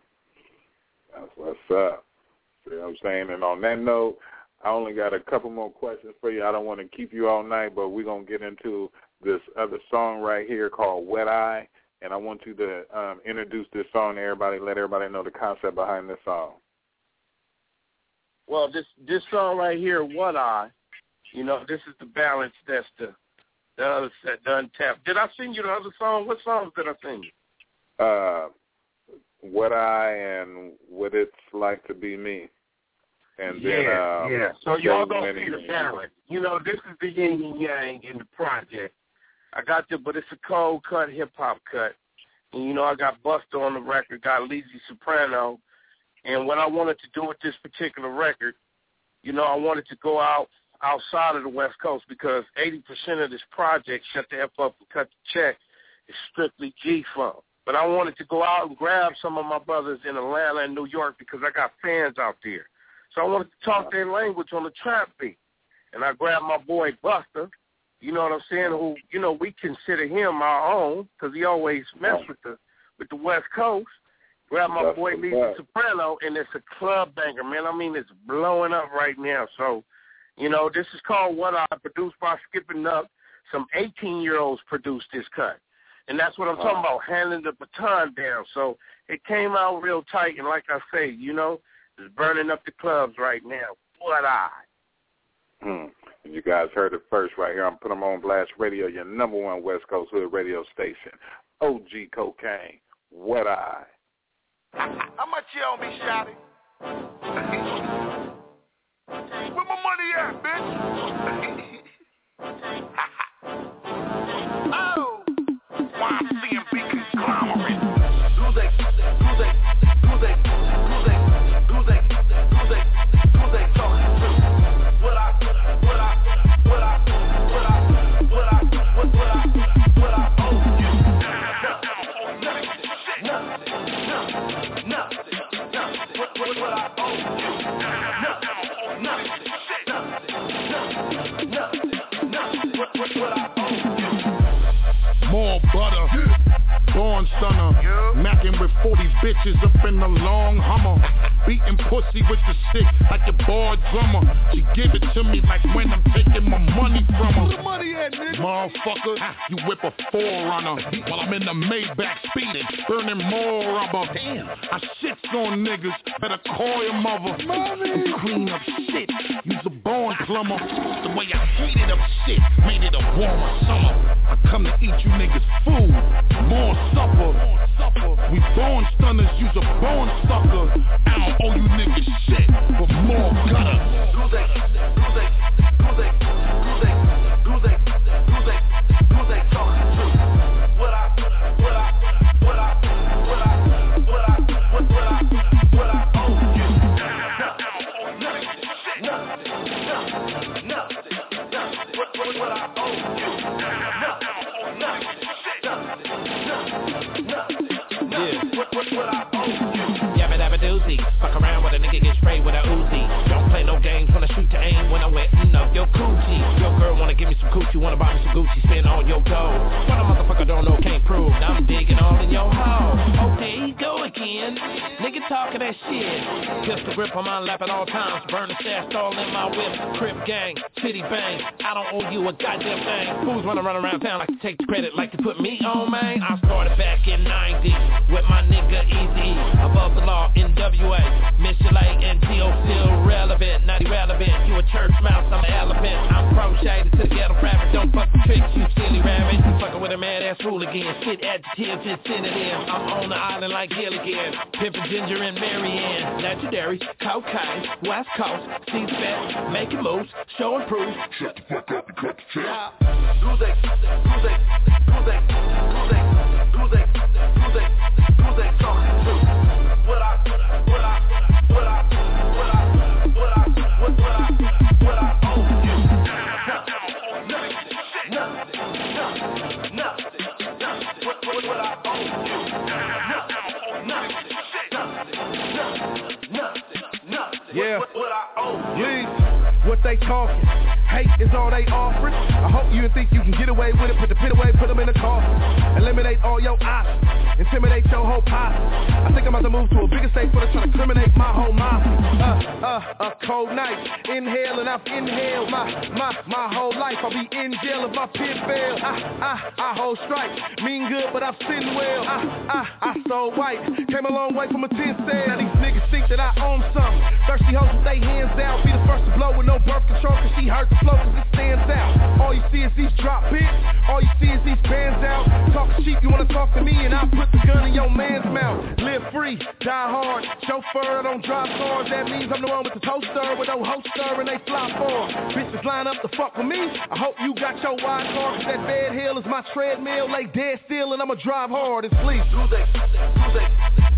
That's what's up. See what I'm saying? And on that note, I only got a couple more questions for you. I don't want to keep you all night, but we're going to get into this other song right here called Wet Eye. And I want you to um, introduce this song to everybody, let everybody know the concept behind this song. Well, this this song right here, What I, you know, this is the balance. That's the the other set, the untapped. Did I send you the other song? What songs did I send you? Uh, what I and what it's like to be me. And then, yeah, um, yeah. So y'all gonna see the balance. You know, this is the yin and yang in the project. I got the, but it's a cold cut, hip hop cut. And you know, I got Busta on the record, got Lizzy Soprano, and what I wanted to do with this particular record, you know, I wanted to go out outside of the West Coast because 80% of this project, shut the F up and cut the check, is strictly G-Funk. But I wanted to go out and grab some of my brothers in Atlanta and New York because I got fans out there. So I wanted to talk their language on the trap beat. And I grabbed my boy Busta, you know what I'm saying, who, you know, we consider him our own because he always messed with the with the West Coast. Grab my That's boy Lisa. Soprano, and it's a club banger, man. I mean, it's blowing up right now. So, you know, this is called What I, produced by Skipping Up. Some 18-year-olds produced this cut. And that's what I'm talking about, handing the baton down. So it came out real tight, and like I say, you know, it's burning up the clubs right now. What I. Hmm. You guys heard it first right here. I'm putting them on Blast Radio, your number one West Coast Hood radio station. OG Kokane. What I. How much you owe me, Shotty? Where my money at, bitch? Macking with 40 bitches up in the long Hummer. Beating pussy with the stick like a bar drummer. She give it to me like when I'm taking my money from her. Where money at, nigga? Motherfucker, you whip a 4Runner while I'm in the Maybach speeding, burning more rubber. Damn, I shits on niggas, better call your mother. Mommy. Clean up shit, use a born plumber. The way I heated up shit, made it a warmer summer. I come to eat you niggas food, more supper. We born stunners, use a born sucker. I don't owe you niggas shit, but more gutter. Who's they? Who's they? Me wanna buy me some Gucci, spend all your dough. What a motherfucker don't know, can't prove. Now I'm digging all in your hole. He go again. Nigga talking that shit. Pistol grip on my lap at all times. Burn the stash all in my whip. Crip gang, city bang. I don't owe you a goddamn thing. Fools wanna run around town like to take the credit, like to put me on, man. I started back in 90 with my nigga Eazy. Above the law, NWA. Michelin and T.O. still relevant, not irrelevant. You a church mouse, I'm an elephant. I'm crocheted to the ghetto rabbit. Don't fuck the tricks, you silly rabbit. You fucking with a mad ass fool again. Shit adjectives and synonyms. I'm on the island like Gilligan. Pimpin' Ginger and Mary Ann. Legendary, Kokane, West Coast, C-Spec, making moves, showing proof. Shut the fuck up and cut the check. Who's they? Who's they? Who's they? Who's they? Who's Yeah. What, what I owe what they talking? Hate is all they offering. I hope you think you can get away with it. Put the pit away, put them in the coffin. Eliminate all your options. Intimidate your whole posse. I think I'm about to move to a bigger state for to try to criminate my whole mafia. Uh, uh, a cold night. Inhale and I've inhaled my, my, my whole life. I'll be in jail if my pit fail. I, I, I hold strike. Mean good, but I've sinned well. I, I, I sold white. Came a long way from a tin cell. Now these niggas think that I own something. Thirsty hoes with they hands down. Be the first no control cause she hurt the flow cause it stands out. All you see is these drop pics. All you see is these bands out. Talk cheap, you wanna talk to me and I'll put the gun in your man's mouth. Live free, die hard. Chauffeur, I don't drive cars. That means I'm the one with the toaster with no hoster and they fly far. Bitches line up to fuck with me. I hope you got your wide car cause that bed hill is my treadmill. Lay dead still and I'ma drive hard and sleep. Who's they? Who's they? Who's they?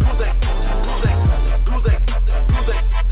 Who's they? Who's they? Who's they? Who's they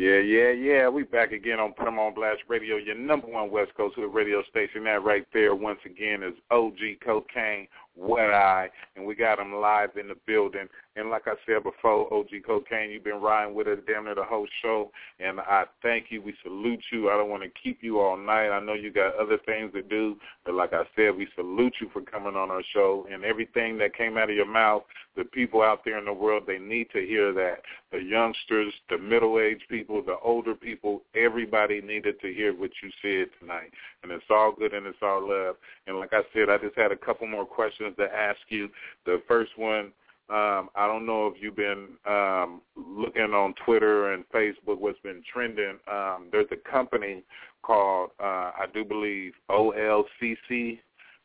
Yeah, yeah, yeah. We back again on Put 'em on Blast Radio, your number one West Coast Hood radio station. That right there, once again, is OG Kokane, Wet Eye, and we got him live in the building. And like I said before, OG Kokane, you've been riding with us damn near the whole show, and I thank you. We salute you. I don't want to keep you all night. I know you got other things to do, but like I said, we salute you for coming on our show and everything that came out of your mouth. The people out there in the world, they need to hear that. The youngsters, the middle-aged people, the older people, everybody needed to hear what you said tonight. And it's all good and it's all love. And like I said, I just had a couple more questions to ask you. The first one, um, I don't know if you've been um, looking on Twitter and Facebook what's been trending. Um, there's a company called, uh, I do believe, OLCC,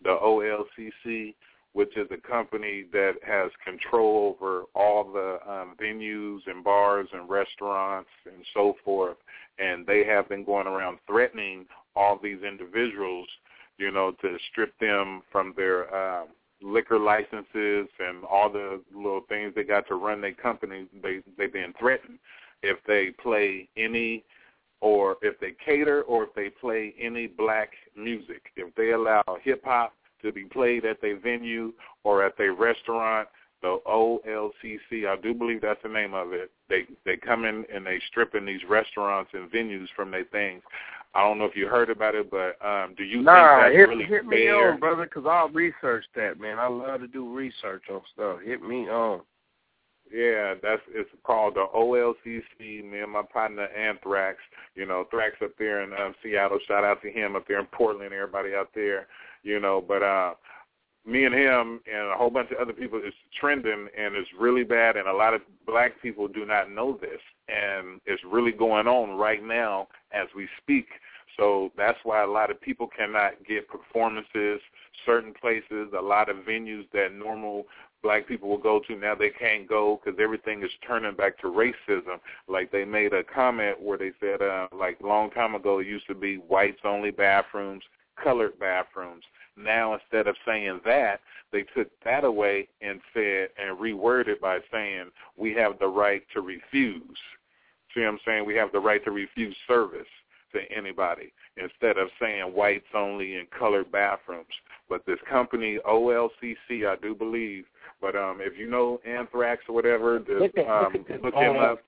the OLCC, which is a company that has control over all the um, venues and bars and restaurants and so forth. And they have been going around threatening all these individuals, you know, to strip them from their um, liquor licenses and all the little things they got to run their company. They they've been threatened if they play any or if they cater or if they play any black music. If they allow hip hop to be played at their venue or at their restaurant, the OLCC, I do believe that's the name of it. They they come in and they stripping these restaurants and venues from their things. I don't know if you heard about it, but um, do you nah, think that's hit, really hit me fair? on, brother, because I'll research that, man. I love to do research on stuff. Hit me on. Yeah, that's it's called the OLCC. Me and my partner Anthrax. You know, Thrax up there in um, Seattle. Shout out to him up there in Portland. Everybody out there. You know, but uh, me and him and a whole bunch of other people is trending and it's really bad. And a lot of black people do not know this, and it's really going on right now as we speak. So that's why a lot of people cannot get performances, certain places, a lot of venues that normal black people will go to now they can't go because everything is turning back to racism. Like they made a comment where they said, uh, like long time ago, it used to be whites only bathrooms, colored bathrooms. Now instead of saying that, they took that away and said and reworded by saying we have the right to refuse. See what I'm saying? We have the right to refuse service to anybody instead of saying whites only and colored bathrooms. But this company OLCC, I do believe. But um, if you know Anthrax or whatever, just Look um, look at this look him up.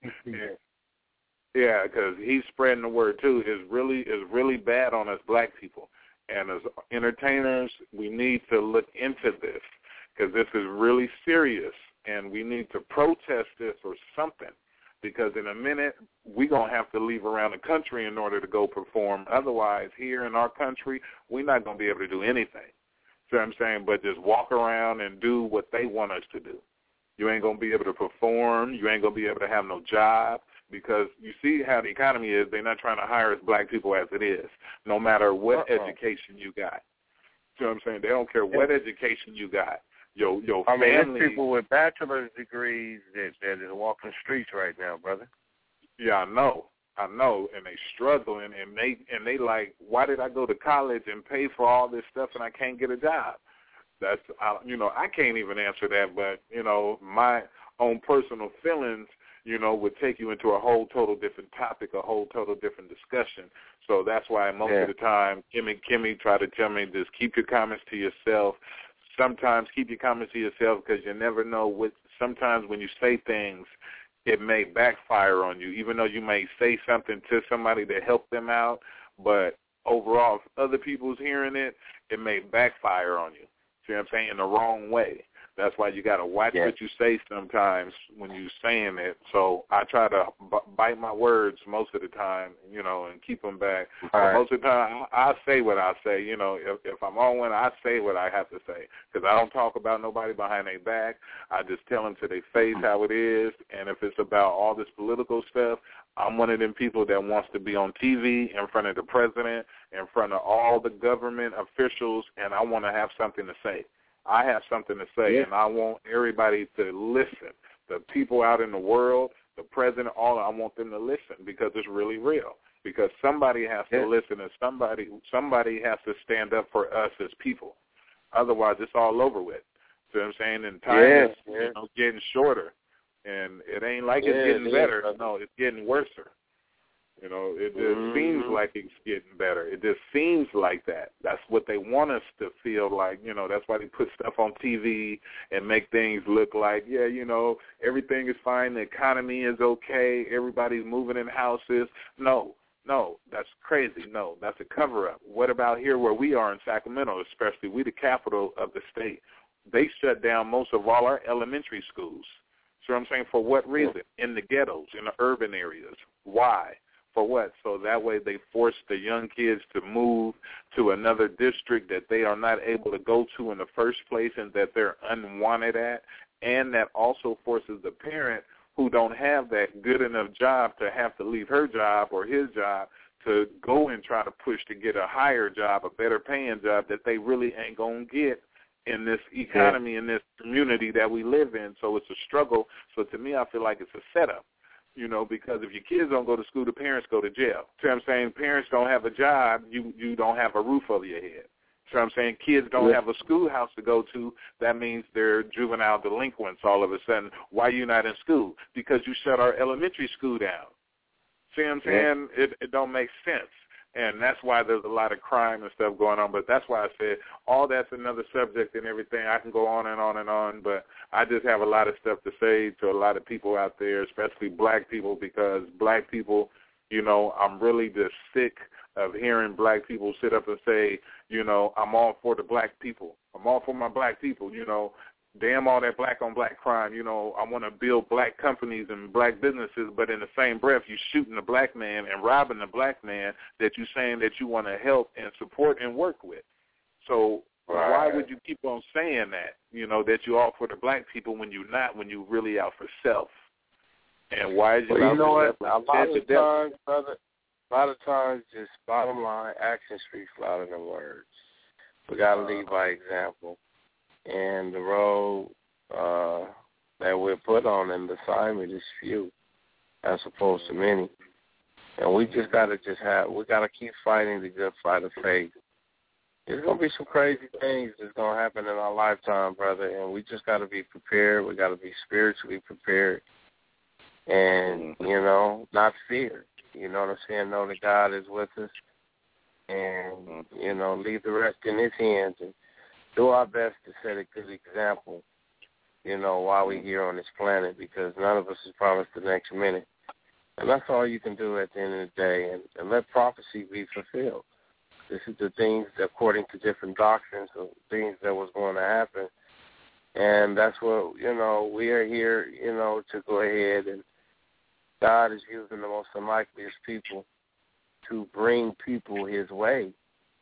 Yeah, because he's spreading the word too. Is really is really bad on us black people, and as entertainers, we need to look into this because this is really serious, and we need to protest this or something. Because in a minute, we're gonna have to leave around the country in order to go perform. Otherwise, here in our country, we're not gonna be able to do anything. See what I'm saying? But just walk around and do what they want us to do. You ain't gonna be able to perform. You ain't gonna be able to have no job because you see how the economy is. They're not trying to hire us black people as it is, no matter what Uh-uh. education you got. See what I'm saying? They don't care what education you got. I mean, family. there's people with bachelor's degrees that that is walking the streets right now, brother. Yeah, I know. I know, and they struggling, and they and they like, why did I go to college and pay for all this stuff and I can't get a job? That's I, you know I can't even answer that, but you know my own personal feelings, you know, would take you into a whole total different topic, a whole total different discussion. So that's why most Yeah. of the time, Kimmy Kimmy try to tell me just keep your comments to yourself. Sometimes keep your comments to yourself because you never know what. Sometimes when you say things, it may backfire on you, even though you may say something to somebody to help them out. But overall, if other people's hearing it, it may backfire on you. See what I'm saying? In the wrong way. That's why you got to watch Yeah. what you say sometimes when you're saying it. So I try to b- bite my words most of the time, you know, and keep them back. But right. most of the time, I, I say what I say. You know, if, if I'm on one, I say what I have to say because I don't talk about nobody behind their back. I just tell them to their face mm-hmm. how it is. And if it's about all this political stuff, I'm one of them people that wants to be on TV in front of the president, in front of all the government officials, and I want to have something to say. I have something to say, Yeah. and I want everybody to listen. The people out in the world, the president, all I want them to listen because it's really real. Because somebody has Yeah. to listen, and somebody somebody has to stand up for us as people. Otherwise, it's all over with. See what I'm saying? And time Yeah, is you know getting shorter, and it ain't like it's getting it is, better. brother. No, it's getting worser. You know, it just Mhm. seems like it's getting better. It just seems like that. That's what they want us to feel like. You know, that's why they put stuff on TV and make things look like, yeah, you know, everything is fine. The economy is okay. Everybody's moving in houses. No, no, that's crazy. No, that's a cover up. What about here where we are in Sacramento, especially we the capital of the state? They shut down most of all our elementary schools. So I'm saying for what reason? In the ghettos, in the urban areas. Why? For what? So that way they force the young kids to move to another district that they are not able to go to in the first place and that they're unwanted at. And that also forces the parent who don't have that good enough job to have to leave her job or his job to go and try to push to get a higher job, a better paying job that they really ain't going to get in this economy, in this community that we live in. So it's a struggle. So to me, I feel like it's a setup, you know, because if your kids don't go to school, the parents go to jail. See what I'm saying? Parents don't have a job, you you don't have a roof over your head. So I'm saying kids don't Yeah. have a schoolhouse to go to. That means they're juvenile delinquents all of a sudden. Why you not in school? Because you shut our elementary school down. See what I'm saying? It it don't make sense. And that's why there's a lot of crime and stuff going on. But that's why I said all that's another subject and everything. I can go on and on and on, but I just have a lot of stuff to say to a lot of people out there, especially black people, because black people, you know, I'm really just sick of hearing black people sit up and say, you know, I'm all for the black people. I'm all for my black people, you know, damn all that black on black crime. You know, I want to build black companies and black businesses, but in the same breath, you shooting a black man and robbing a black man that you're saying that you want to help and support and work with. So Right. why would you keep on saying that? You know that you're all for the black people when you're not, when you're really out for self. And why is you Well, you know what? A lot of times, brother, a lot of times, just bottom line, action speaks louder than words. We got to uh, lead by example, and the road uh, that we're put on in the assignment is few, as opposed to many. And we just got to just have, we got to keep fighting the good fight of faith. There's gonna be some crazy things that's gonna happen in our lifetime, brother, and we just got to be prepared. We got to be spiritually prepared, and you know, not fear. You know what I'm saying? Know that God is with us, and you know, leave the rest in His hands, and do our best to set a good example. You know, while we're here on this planet, because none of us is promised the next minute, and that's all you can do at the end of the day, and, and let prophecy be fulfilled. This is the things according to different doctrines of things that was going to happen. And that's what, you know, we are here, you know, to go ahead and God is using the most unlikeliest people to bring people his way.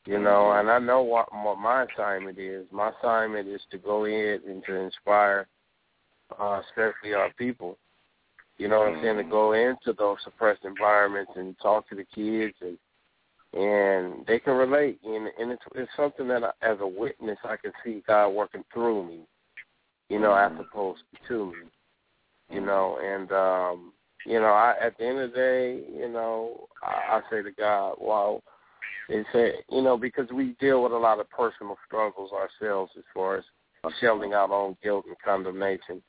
You know, and I know what, what my assignment is. My assignment is to go ahead and to inspire, uh, especially our people. You know what I'm saying? To go into those suppressed environments and talk to the kids and and they can relate, and, and it's, it's something that, I, as a witness, I can see God working through me, you know, as opposed to me, you know, and um, you know, I at the end of the day, you know, I, I say to God, wow, it's a, you know, because we deal with a lot of personal struggles ourselves as far as shelling out on guilt and condemnation.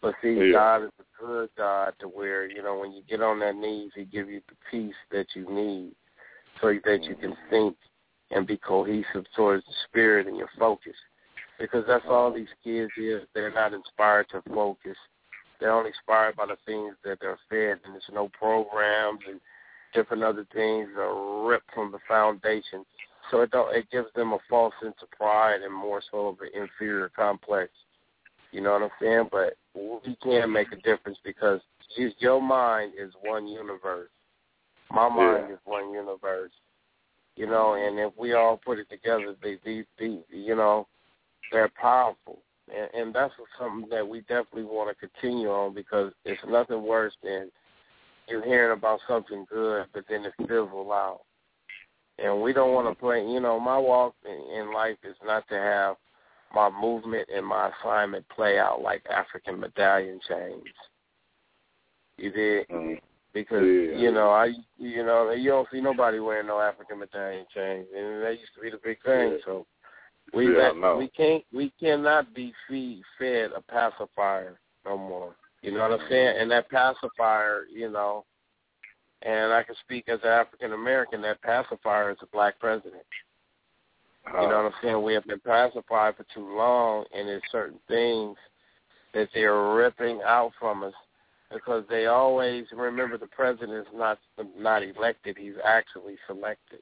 But see, Yeah. God is a good God to where, you know, when you get on that knees, He give you the peace that you need so that you can think and be cohesive towards the spirit and your focus. Because that's all these kids is. They're not inspired to focus. They're only inspired by the things that they're fed, and there's no programs and different other things are ripped from the foundation. So it don't it gives them a false sense of pride and more so of an inferior complex. You know what I'm saying? But we can make a difference because you, your mind is one universe. My mind is one universe. You know, and if we all put it together, they, they, they you know, they're powerful. And, and that's something that we definitely want to continue on because it's nothing worse than you hearing about something good, but then it fizzle out. And we don't want to play. You know, my walk in, life is not to have my movement and my assignment play out like African medallion chains. You did mm-hmm. because Yeah. you know I you know you don't see nobody wearing no African medallion chains, and that used to be the big thing. So we Yeah, let, we can't we cannot be feed, fed a pacifier no more. You know what I'm saying? And that pacifier, you know, and I can speak as an African American. That pacifier is a black president. You know what I'm saying? We have been pacified for too long, and there's certain things that they're ripping out from us because they always remember the president is not not elected; he's actually selected.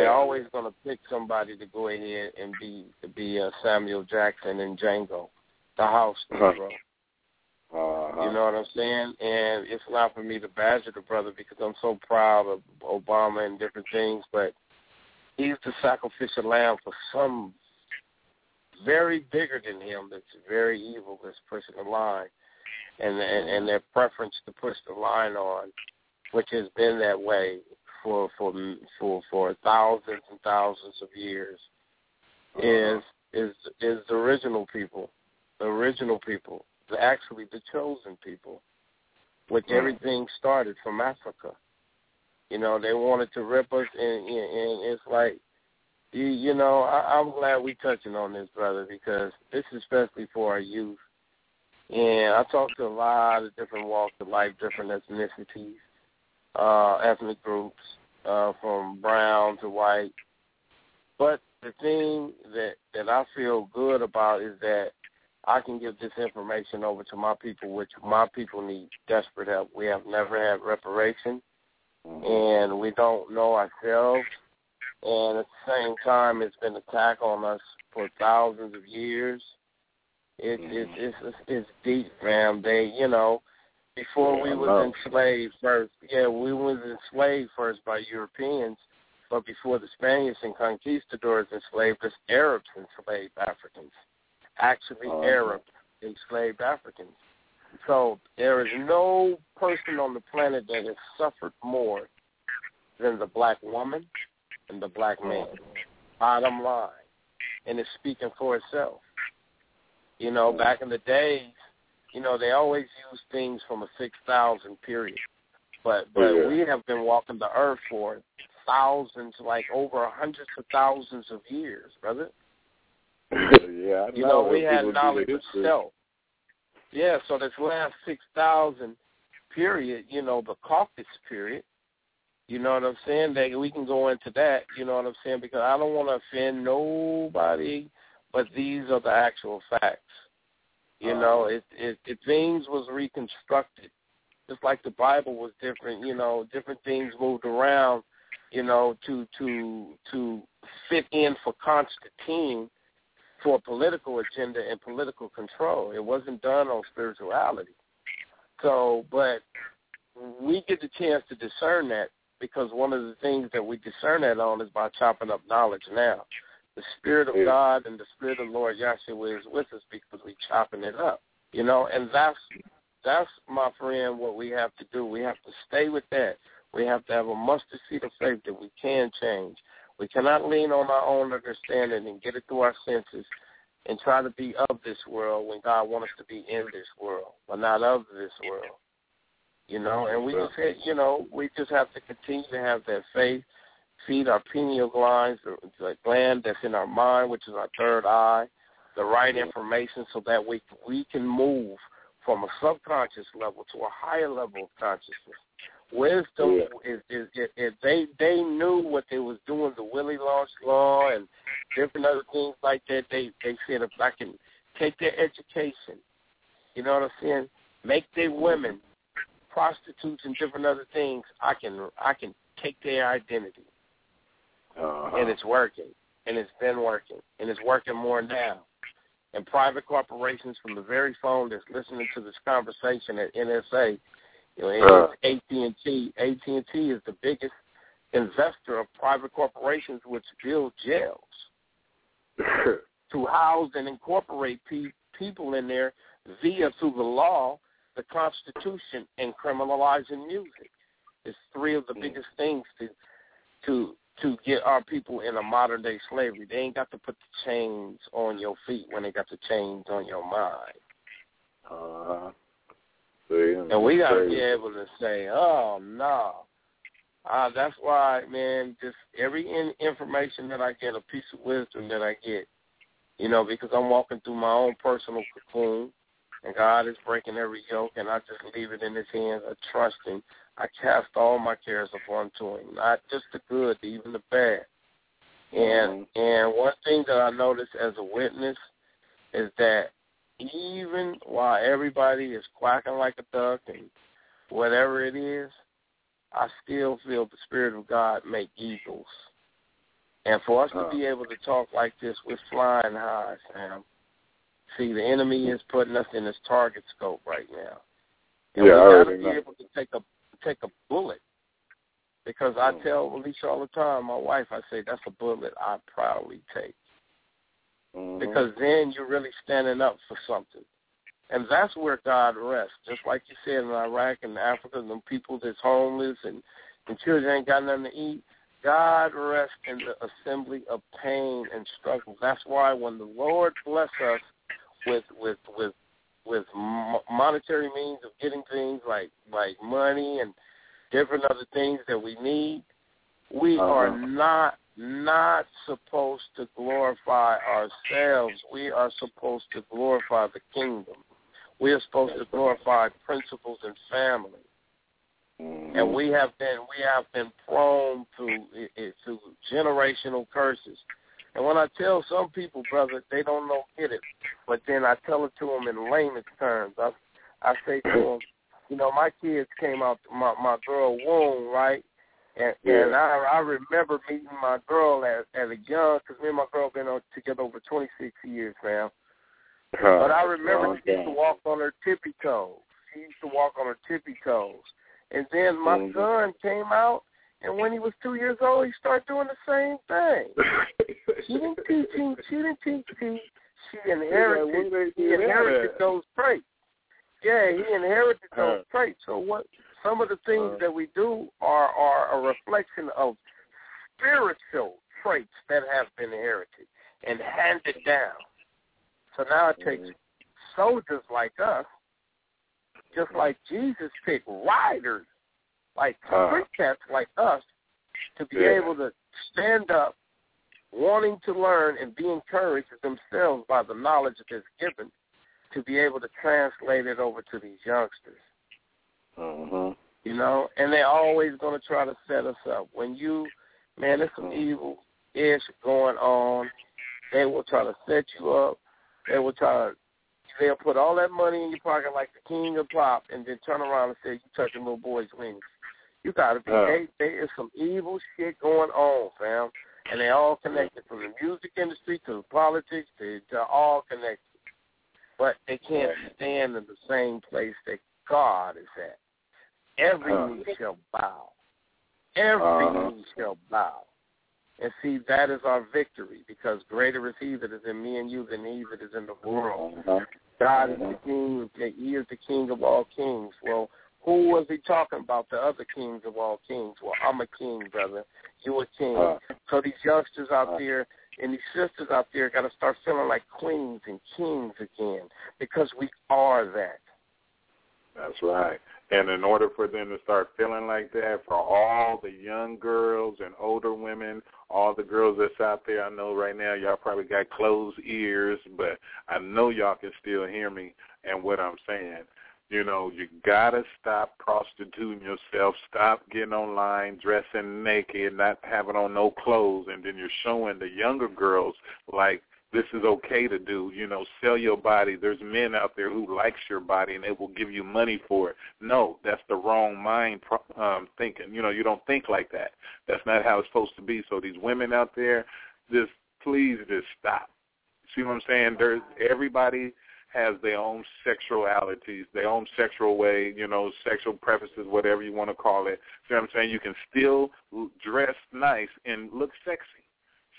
They're always going to pick somebody to go ahead and be be uh, Samuel Jackson and Django, the house Uh-huh. Uh-huh. You know what I'm saying? And it's not for me to badger the brother because I'm so proud of Obama and different things, but he's the sacrificial lamb for some very bigger than him that's very evil that's pushing the line. And, and and their preference to push the line on, which has been that way for for for for thousands and thousands of years, is is is the original people, the original people, actually the chosen people, which everything started from Africa. You know, they wanted to rip us, and, and, and it's like, you, you know, I, I'm glad we touching on this, brother, because this is especially for our youth. And I talk to a lot of different walks of life, different ethnicities, uh, ethnic groups, uh, from brown to white. But the thing that that I feel good about is that I can give this information over to my people, which my people need desperate help. We have never had reparation, mm-hmm. and we don't know ourselves. And at the same time, it's been attack on us for thousands of years. It, it, mm-hmm. it's, it's it's deep, man. They, you know, before we was enslaved first, yeah, we was enslaved first by Europeans, but before the Spaniards and conquistadors enslaved us, Arabs enslaved Africans actually Uh-huh. Arab enslaved Africans. So there is no person on the planet that has suffered more than the black woman and the black man. Bottom line. And it's speaking for itself. You know, back in the days, you know, they always use things from a six thousand period. But but Yeah. we have been walking the earth for thousands, like over hundreds of thousands of years, brother. yeah, You know, we had knowledge of self. Yeah, so this last six thousand period, you know, the Caucasus period, you know what I'm saying? That we can go into that, you know what I'm saying? Because I don't want to offend nobody, but these are the actual facts. You know, it, it it things was reconstructed, just like the Bible was different. You know, different things moved around, you know, to to to fit in for Constantine for a political agenda and political control. It wasn't done on spirituality. So, but we get the chance to discern that because one of the things that we discern that on is by chopping up knowledge now. The Spirit of God and the Spirit of Lord Yahshua is with us because we chopping it up. You know, and that's that's my friend what we have to do. We have to stay with that. We have to have a mustard seed of faith that we can change. We cannot lean on our own understanding and get it through our senses and try to be of this world when God wants us to be in this world, but not of this world. You know, and we just you know, we just have to continue to have that faith, feed our pineal glands, the, the gland that's in our mind, which is our third eye, the right information so that we we can move from a subconscious level to a higher level of consciousness. Wisdom is, is, is, is they they knew what they was doing, the Willie Lynch Law and different other things like that. They they said if I can take their education, you know what I'm saying, make their women prostitutes and different other things, I can I can take their identity, Uh-huh. and it's working, and it's been working, and it's working more now. And private corporations from the very phone that's listening to this conversation at NSA, you know, Uh. AT and T. AT and T is the biggest investor of private corporations, which build jails to house and incorporate pe- people in there via through the law, the Constitution, and criminalizing music. It's three of the biggest things to to to get our people in a modern day slavery. They ain't got to put the chains on your feet when they got the chains on your mind. uh-huh. See, And we got to crazy. be able to say, oh, no. Uh, that's why, man, just every in- information that I get, a piece of wisdom that I get, you know, because I'm walking through my own personal cocoon, and God is breaking every yoke, and I just leave it in His hands. I trust Him. I cast all my cares upon to Him, not just the good, even the bad. And and one thing that I noticed as a witness is that even while everybody is quacking like a duck and whatever it is, I still feel the Spirit of God make eagles. And for us to be able to talk like this, we're flying high, Sam. See, the enemy is putting us in his target scope right now. And Yeah, we gotta be know. able to take a take a bullet. Because I Mm. tell Alicia all the time, my wife, I say, that's a bullet I proudly take Mhm. because then you're really standing up for something. And that's where God rests. Just like you said in Iraq and Africa, the people that's homeless and, and children ain't got nothing to eat, God rests in the assembly of pain and struggle. That's why when the Lord bless us with with with with mo- monetary means of getting things like like money and different other things that we need, we Uh-huh. are not not supposed to glorify ourselves. We are supposed to glorify the kingdom. We are supposed to glorify principles and family. Mm-hmm. And we have been we have been prone to to generational curses. And when I tell some people, brother, they don't know get it. But then I tell it to them in layman's terms. I I say to them, you know, my kids came out my my girl womb, right? And yeah. and I I remember meeting my girl at at a young because me and my girl been on together over 26 years now. But I remember she used to walk on her tippy toes. She used to walk on her tippy toes. And then my mm-hmm. son came out, and when he was two years old, he started doing the same thing. she didn't teach him. She didn't teach him. She inherited. Yeah, he inherited those traits. Yeah, he inherited those uh, traits. So what? Some of the things uh, that we do are are a reflection of spiritual traits that have been inherited and handed down. So now it takes mm-hmm. soldiers like us just like Jesus picked riders, like uh, street cats like us, to be yeah. able to stand up, wanting to learn and be encouraged themselves by the knowledge that's given, to be able to translate it over to these youngsters. Uh-huh. You know, and they're always going to try to set us up. When you, man, there's some mm-hmm. evil ish going on. They will try to set you up. They will try to they'll put all that money in your pocket like the king of pop, and then turn around and say you touching little boy's wings. You gotta be. Uh, they, there is some evil shit going on, fam, and they all connected from the music industry to the politics. They, they're all connected, but they can't stand in the same place that God is at. Every uh, knee shall bow. Every uh, knee shall bow. And see, that is our victory because greater is He that is in me and you than He that is in the world. Uh-huh. God is the King. He is the King of all kings. Well, who was he talking about? The other kings of all kings. Well, I'm a king, brother. You a king. Uh, so these youngsters out uh, there and these sisters out there got to start feeling like queens and kings again because we are that. That's right. And in order for them to start feeling like that, for all the young girls and older women, all the girls that's out there, I know right now y'all probably got closed ears, but I know y'all can still hear me and what I'm saying. You know, you gotta stop prostituting yourself. Stop getting online, dressing naked, not having on no clothes, and then you're showing the younger girls like this is okay to do. You know, sell your body. There's men out there who likes your body and they will give you money for it. No, that's the wrong mind um, thinking. You know, you don't think like that. That's not how it's supposed to be. So these women out there, just please just stop. See what I'm saying? There's everybody has their own sexualities, their own sexual way, you know, sexual preferences, whatever you want to call it. See what I'm saying? You can still dress nice and look sexy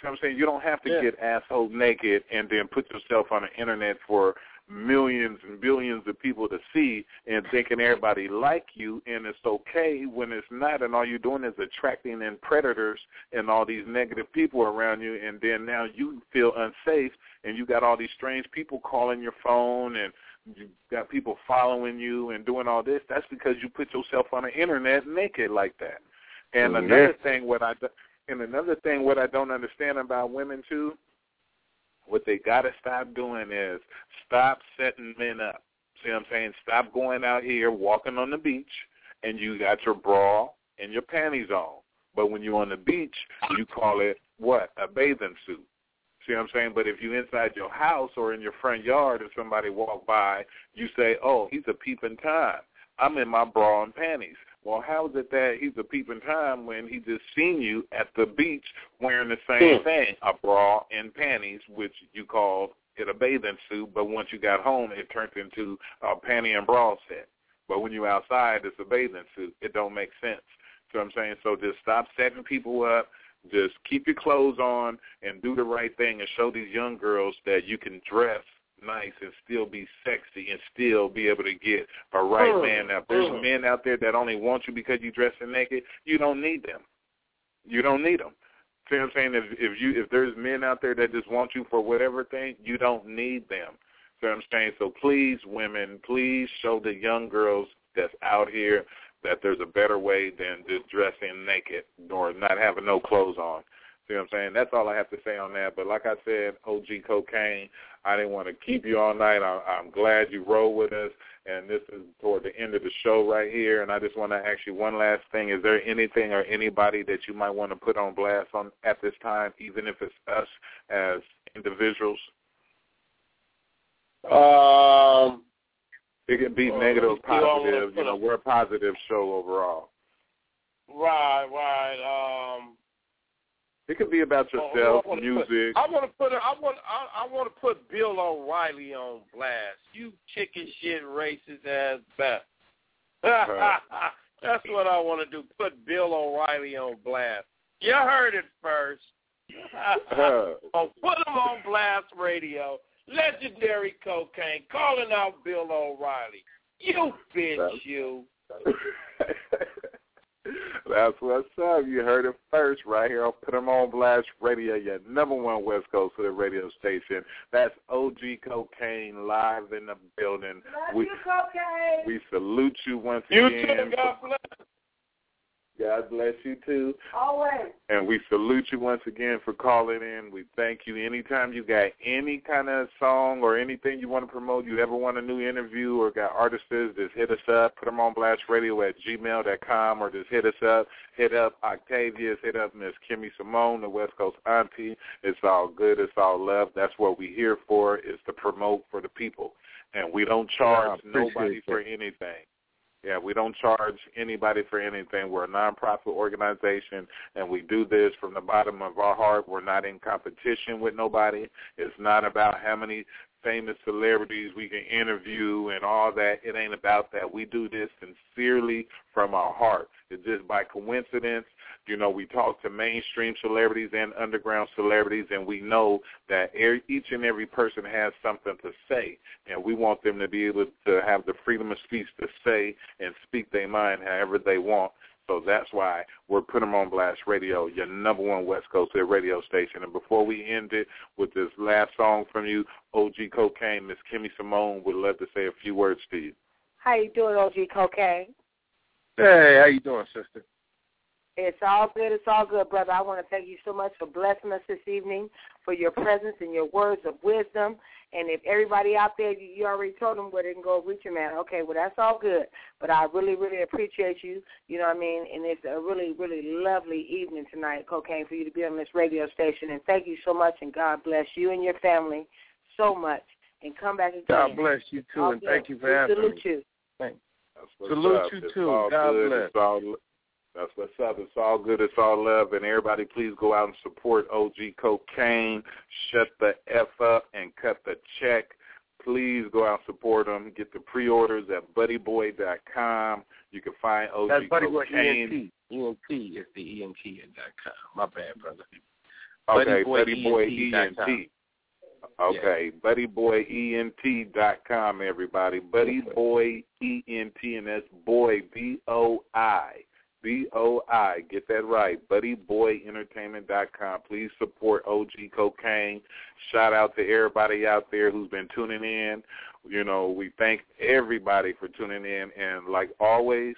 know what I'm saying? You don't have to yeah. get asshole naked and then put yourself on the internet for millions and billions of people to see and thinking everybody like you and it's okay when it's not and all you're doing is attracting in predators and all these negative people around you and then now you feel unsafe and you got all these strange people calling your phone and you got people following you and doing all this that's because you put yourself on the internet naked like that and mm-hmm. another thing what i and another thing, what I don't understand about women too, what they got to stop doing is stop setting men up. See what I'm saying? Stop going out here walking on the beach and you got your bra and your panties on. But when you're on the beach, you call it what? A bathing suit. See what I'm saying? But if you're inside your house or in your front yard and somebody walk by, you say, oh, he's a peeping Tom. I'm in my bra and panties. Well, how is it that he's a peeping Tom when he just seen you at the beach wearing the same mm. thing, a bra and panties, which you called it a bathing suit, but once you got home, it turned into a panty and bra set. But when you're outside, it's a bathing suit. It don't make sense. So I'm saying, so just stop setting people up. Just keep your clothes on and do the right thing and show these young girls that you can dress nice and still be sexy and still be able to get a right mm. man. Now, if there's mm. men out there that only want you because you're dressing naked, you don't need them. You don't need them. See what I'm saying? If if you if there's men out there that just want you for whatever thing, you don't need them. See what I'm saying? So please, women, please show the young girls that's out here that there's a better way than just dressing naked or not having no clothes on. See what I'm saying? That's all I have to say on that. But like I said, OG Kokane, I didn't want to keep you all night. I, I'm glad you rolled with us. And this is toward the end of the show right here. And I just want to ask you one last thing. Is there anything or anybody that you might want to put on blast on at this time, even if it's us as individuals? Um, it can be well, negative, positive. You know, we're a positive show overall. right, right. Um, It could be about Oh, yourself, I music. Put, I want to put. I want. I, I want to put Bill O'Reilly on blast. You chicken shit racist ass bastard. That's what I want to do. Put Bill O'Reilly on blast. You heard it first. oh, put him on blast radio. Legendary Kokane calling out Bill O'Reilly. You bitch, you. That's what's up. You heard it first right here. I'll put them on Blast Radio, your number one West Coast for the radio station. That's OG Kokane live in the building. Love we, you, Kokane. we salute you once You again. too. God bless. God bless you too. Always. And we salute you once again for calling in. We thank you. Anytime you got any kind of song or anything you want to promote, you ever want a new interview or got artists, just hit us up. Put them on Blast Radio at gmail.com or just hit us up. Hit up Octavius. Hit up Miss Kimmy Simone, the West Coast auntie. It's all good. It's all love. That's what we're here for is to promote for the people. And we don't charge Yeah, I appreciate nobody for anything. Yeah, we don't charge anybody for anything. We're a nonprofit organization, and we do this from the bottom of our heart. We're not in competition with nobody. It's not about how many famous celebrities we can interview and all that. It ain't about that. We do this sincerely from our heart. It's just by coincidence. You know, we talk to mainstream celebrities and underground celebrities, and we know that er- each and every person has something to say, and we want them to be able to have the freedom of speech to say and speak their mind however they want. So that's why we're putting them on Blast Radio, your number one West Coast hit radio station. And before we end it with this last song from you, OG Kokane, Miss Kimmy Simone would love to say a few words to you. How you doing, OG Kokane? Hey, how you doing, sister? It's all good. It's all good, brother. I want to thank you so much for blessing us this evening, for your presence and your words of wisdom. And if everybody out there, you, you already told them where they can go reach you, man. Okay, well, that's all good. But I really, really appreciate you. You know what I mean? And it's a really, really lovely evening tonight, Kokane, for you to be on this radio station. And thank you so much, and God bless you and your family so much. And come back again. God bless you too, All and good. thank you for We having salute me. you. Thanks. That's what's Salute up. you It's too. God good. bless. That's what's up. It's all good. It's all love. And everybody, please go out and support OG Kokane. Shut the F up and cut the check. Please go out and support them. Get the pre-orders at buddyboy.com. You can find OG That's Buddy Boy Kokane. ENT. ENT is the ENT at dot com. My bad, brother. Okay, Buddy Boy Buddy Boy ENT dot ENT. Okay, BuddyBoyENT.com, everybody. Buddy Boy ENT, and that's boy B O I B O I. Get that right. BuddyBoyEntertainment.com. Please support OG Kokane. Shout out to everybody out there who's been tuning in. You know, we thank everybody for tuning in, and like always,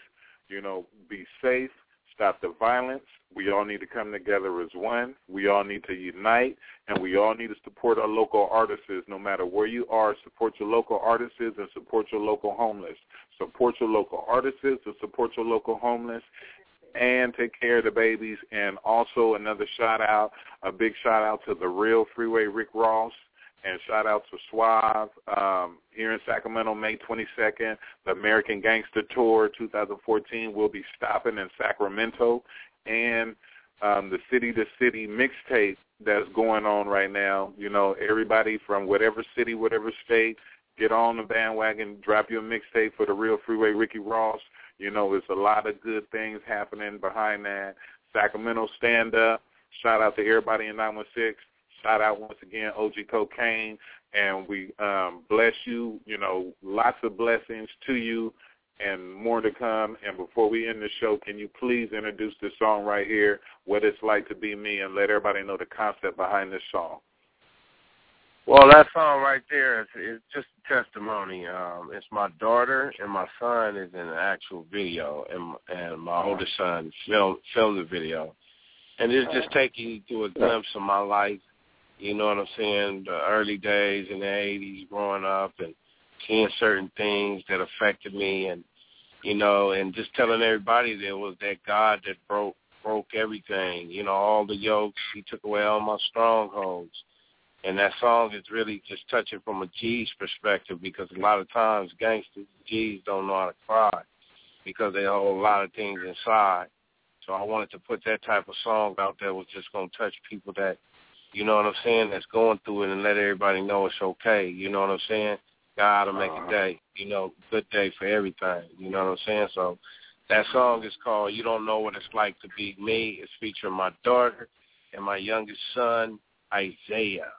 you know, be safe. Stop the violence. We all need to come together as one. We all need to unite, and we all need to support our local artists. No matter where you are, support your local artists and support your local homeless. Support your local artists and support your local homeless, and take care of the babies. And also another shout out, a big shout out to the real Freeway Rick Ross. And shout out to Suave um, here in Sacramento, May 22nd. The American Gangster Tour 2014 will be stopping in Sacramento. And um, the City to City mixtape that's going on right now. You know, everybody from whatever city, whatever state, get on the bandwagon, drop your mixtape for the real Freeway Ricky Ross. You know, there's a lot of good things happening behind that. Sacramento Stand Up. Shout out to everybody in 916. Shout out once again, OG Kokane, and we um, bless you. You know, lots of blessings to you, and more to come. And before we end the show, can you please introduce this song right here, "What It's Like to Be Me," and let everybody know the concept behind this song. Well, that song right there is, is just a testimony. Um, it's my daughter and my son is in an actual video, and and my oldest son filmed filmed the video. and it's just taking you through a glimpse of my life. You know what I'm saying? The early days in the '80s, growing up, and seeing certain things that affected me, and you know, and just telling everybody there was that God that broke broke everything. You know, all the yokes. He took away all my strongholds. And that song is really just touching from a G's perspective because a lot of times gangsters, G's don't know how to cry because they hold a lot of things inside. So I wanted to put that type of song out there was just going to touch people that, you know what I'm saying, that's going through it and let everybody know it's okay. You know what I'm saying? God will make a uh-huh. day, you know, good day for everything. You know what I'm saying? So that song is called You Don't Know What It's Like to Be Me. It's featuring my daughter and my youngest son, Isaiah.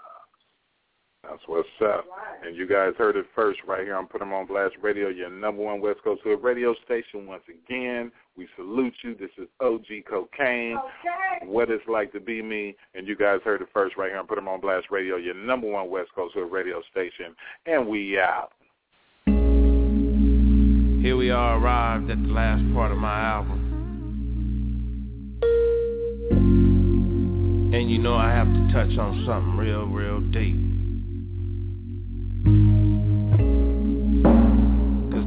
That's what's up. And you guys heard it first right here on Put 'em on Blast Radio, your number one West Coast Hood radio station. Once again, we salute you. This is OG Kokane. Okay. What it's like to be me. And you guys heard it first right here on Put 'em on Blast Radio, your number one West Coast Hood radio station. And we out. Here we are arrived at the last part of my album. And you know I have to touch on something real, real deep. Cause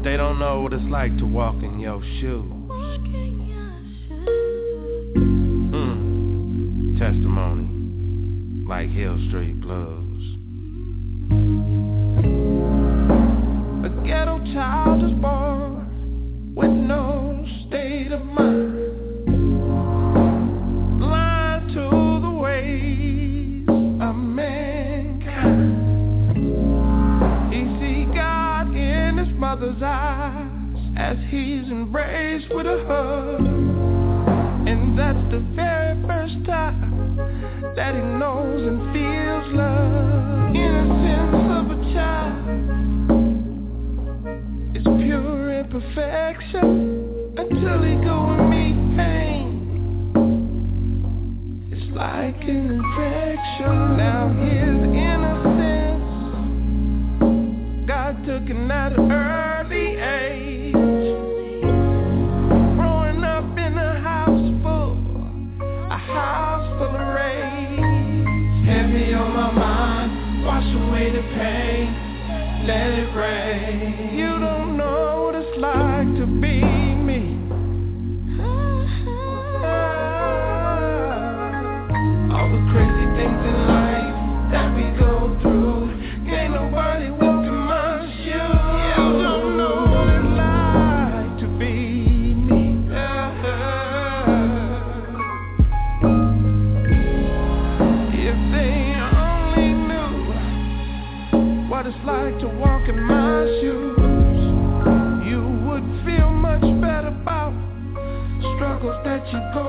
they don't know what it's like to walk in your shoes. Mm. Testimony, like Hill Street Blues. A ghetto child is born with no as he's embraced with a hug. And that's the very first time that he knows and feels love. Innocence of a child is pure imperfection until he go and meet pain. It's like an infection. Now his innocence, God took him at an early let like to walk in my shoes, you would feel much better about struggles that you go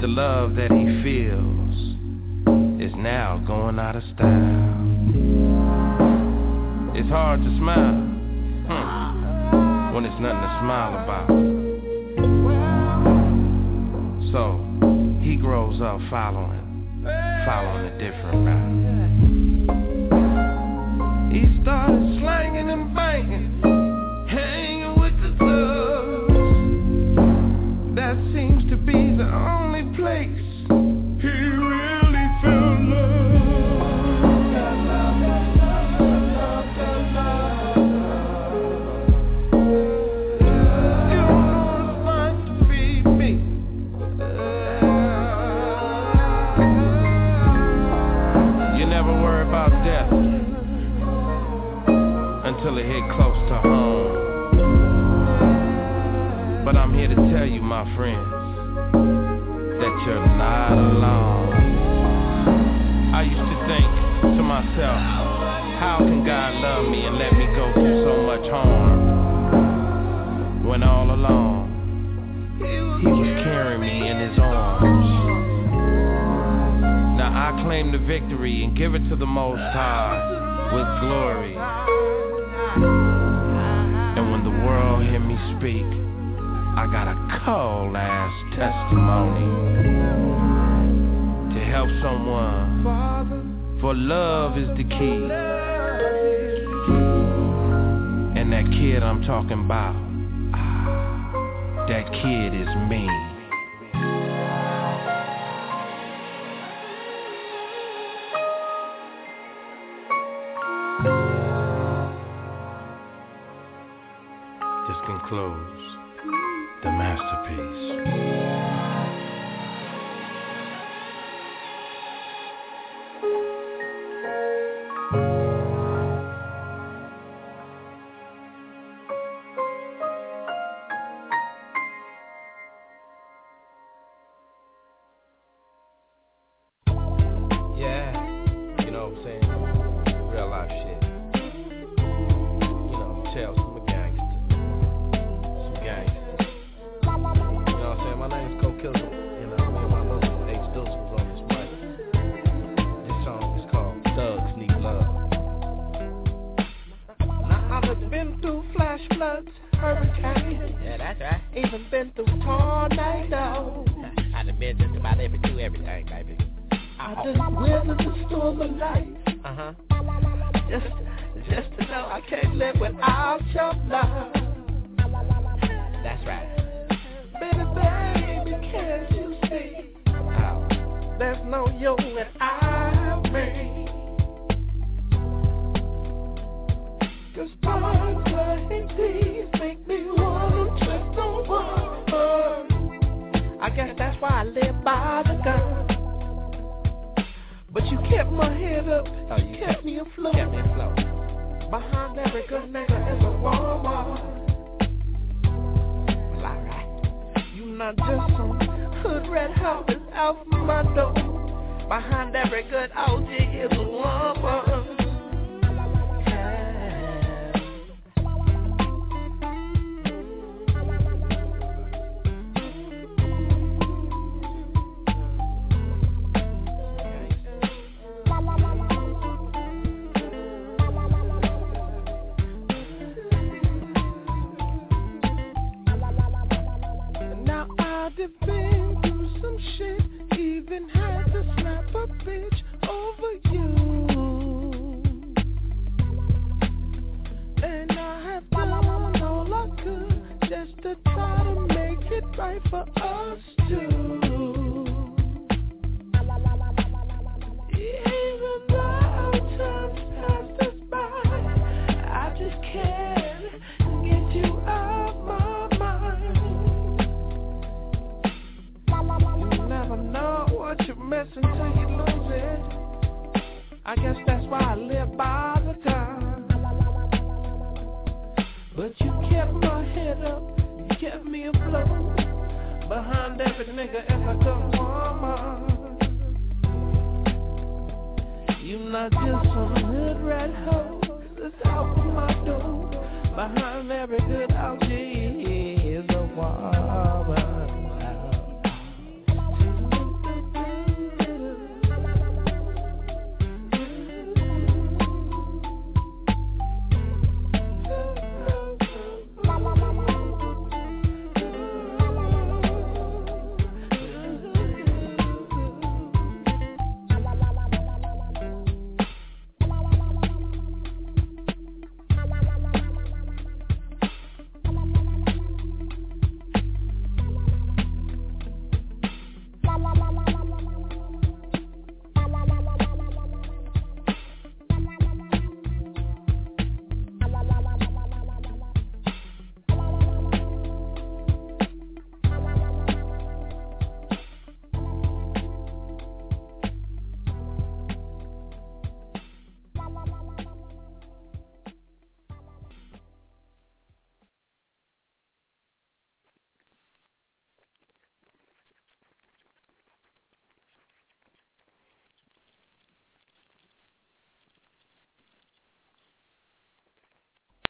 the love that he feels is now going out of style. It's hard to smile hmm, when it's nothing to smile about. So he grows up following, following a different route. He started slanging and banging, friends that you're not alone. I used to think to myself, how can God love me and let me go through so much harm when all alone He was carrying me in His arms. Now I claim the victory and give it to the Most High with glory. And when the world hear me speak, I got a cold ass testimony to help someone. For love is the key. And that kid I'm talking about, that kid is me. This concludes masterpiece.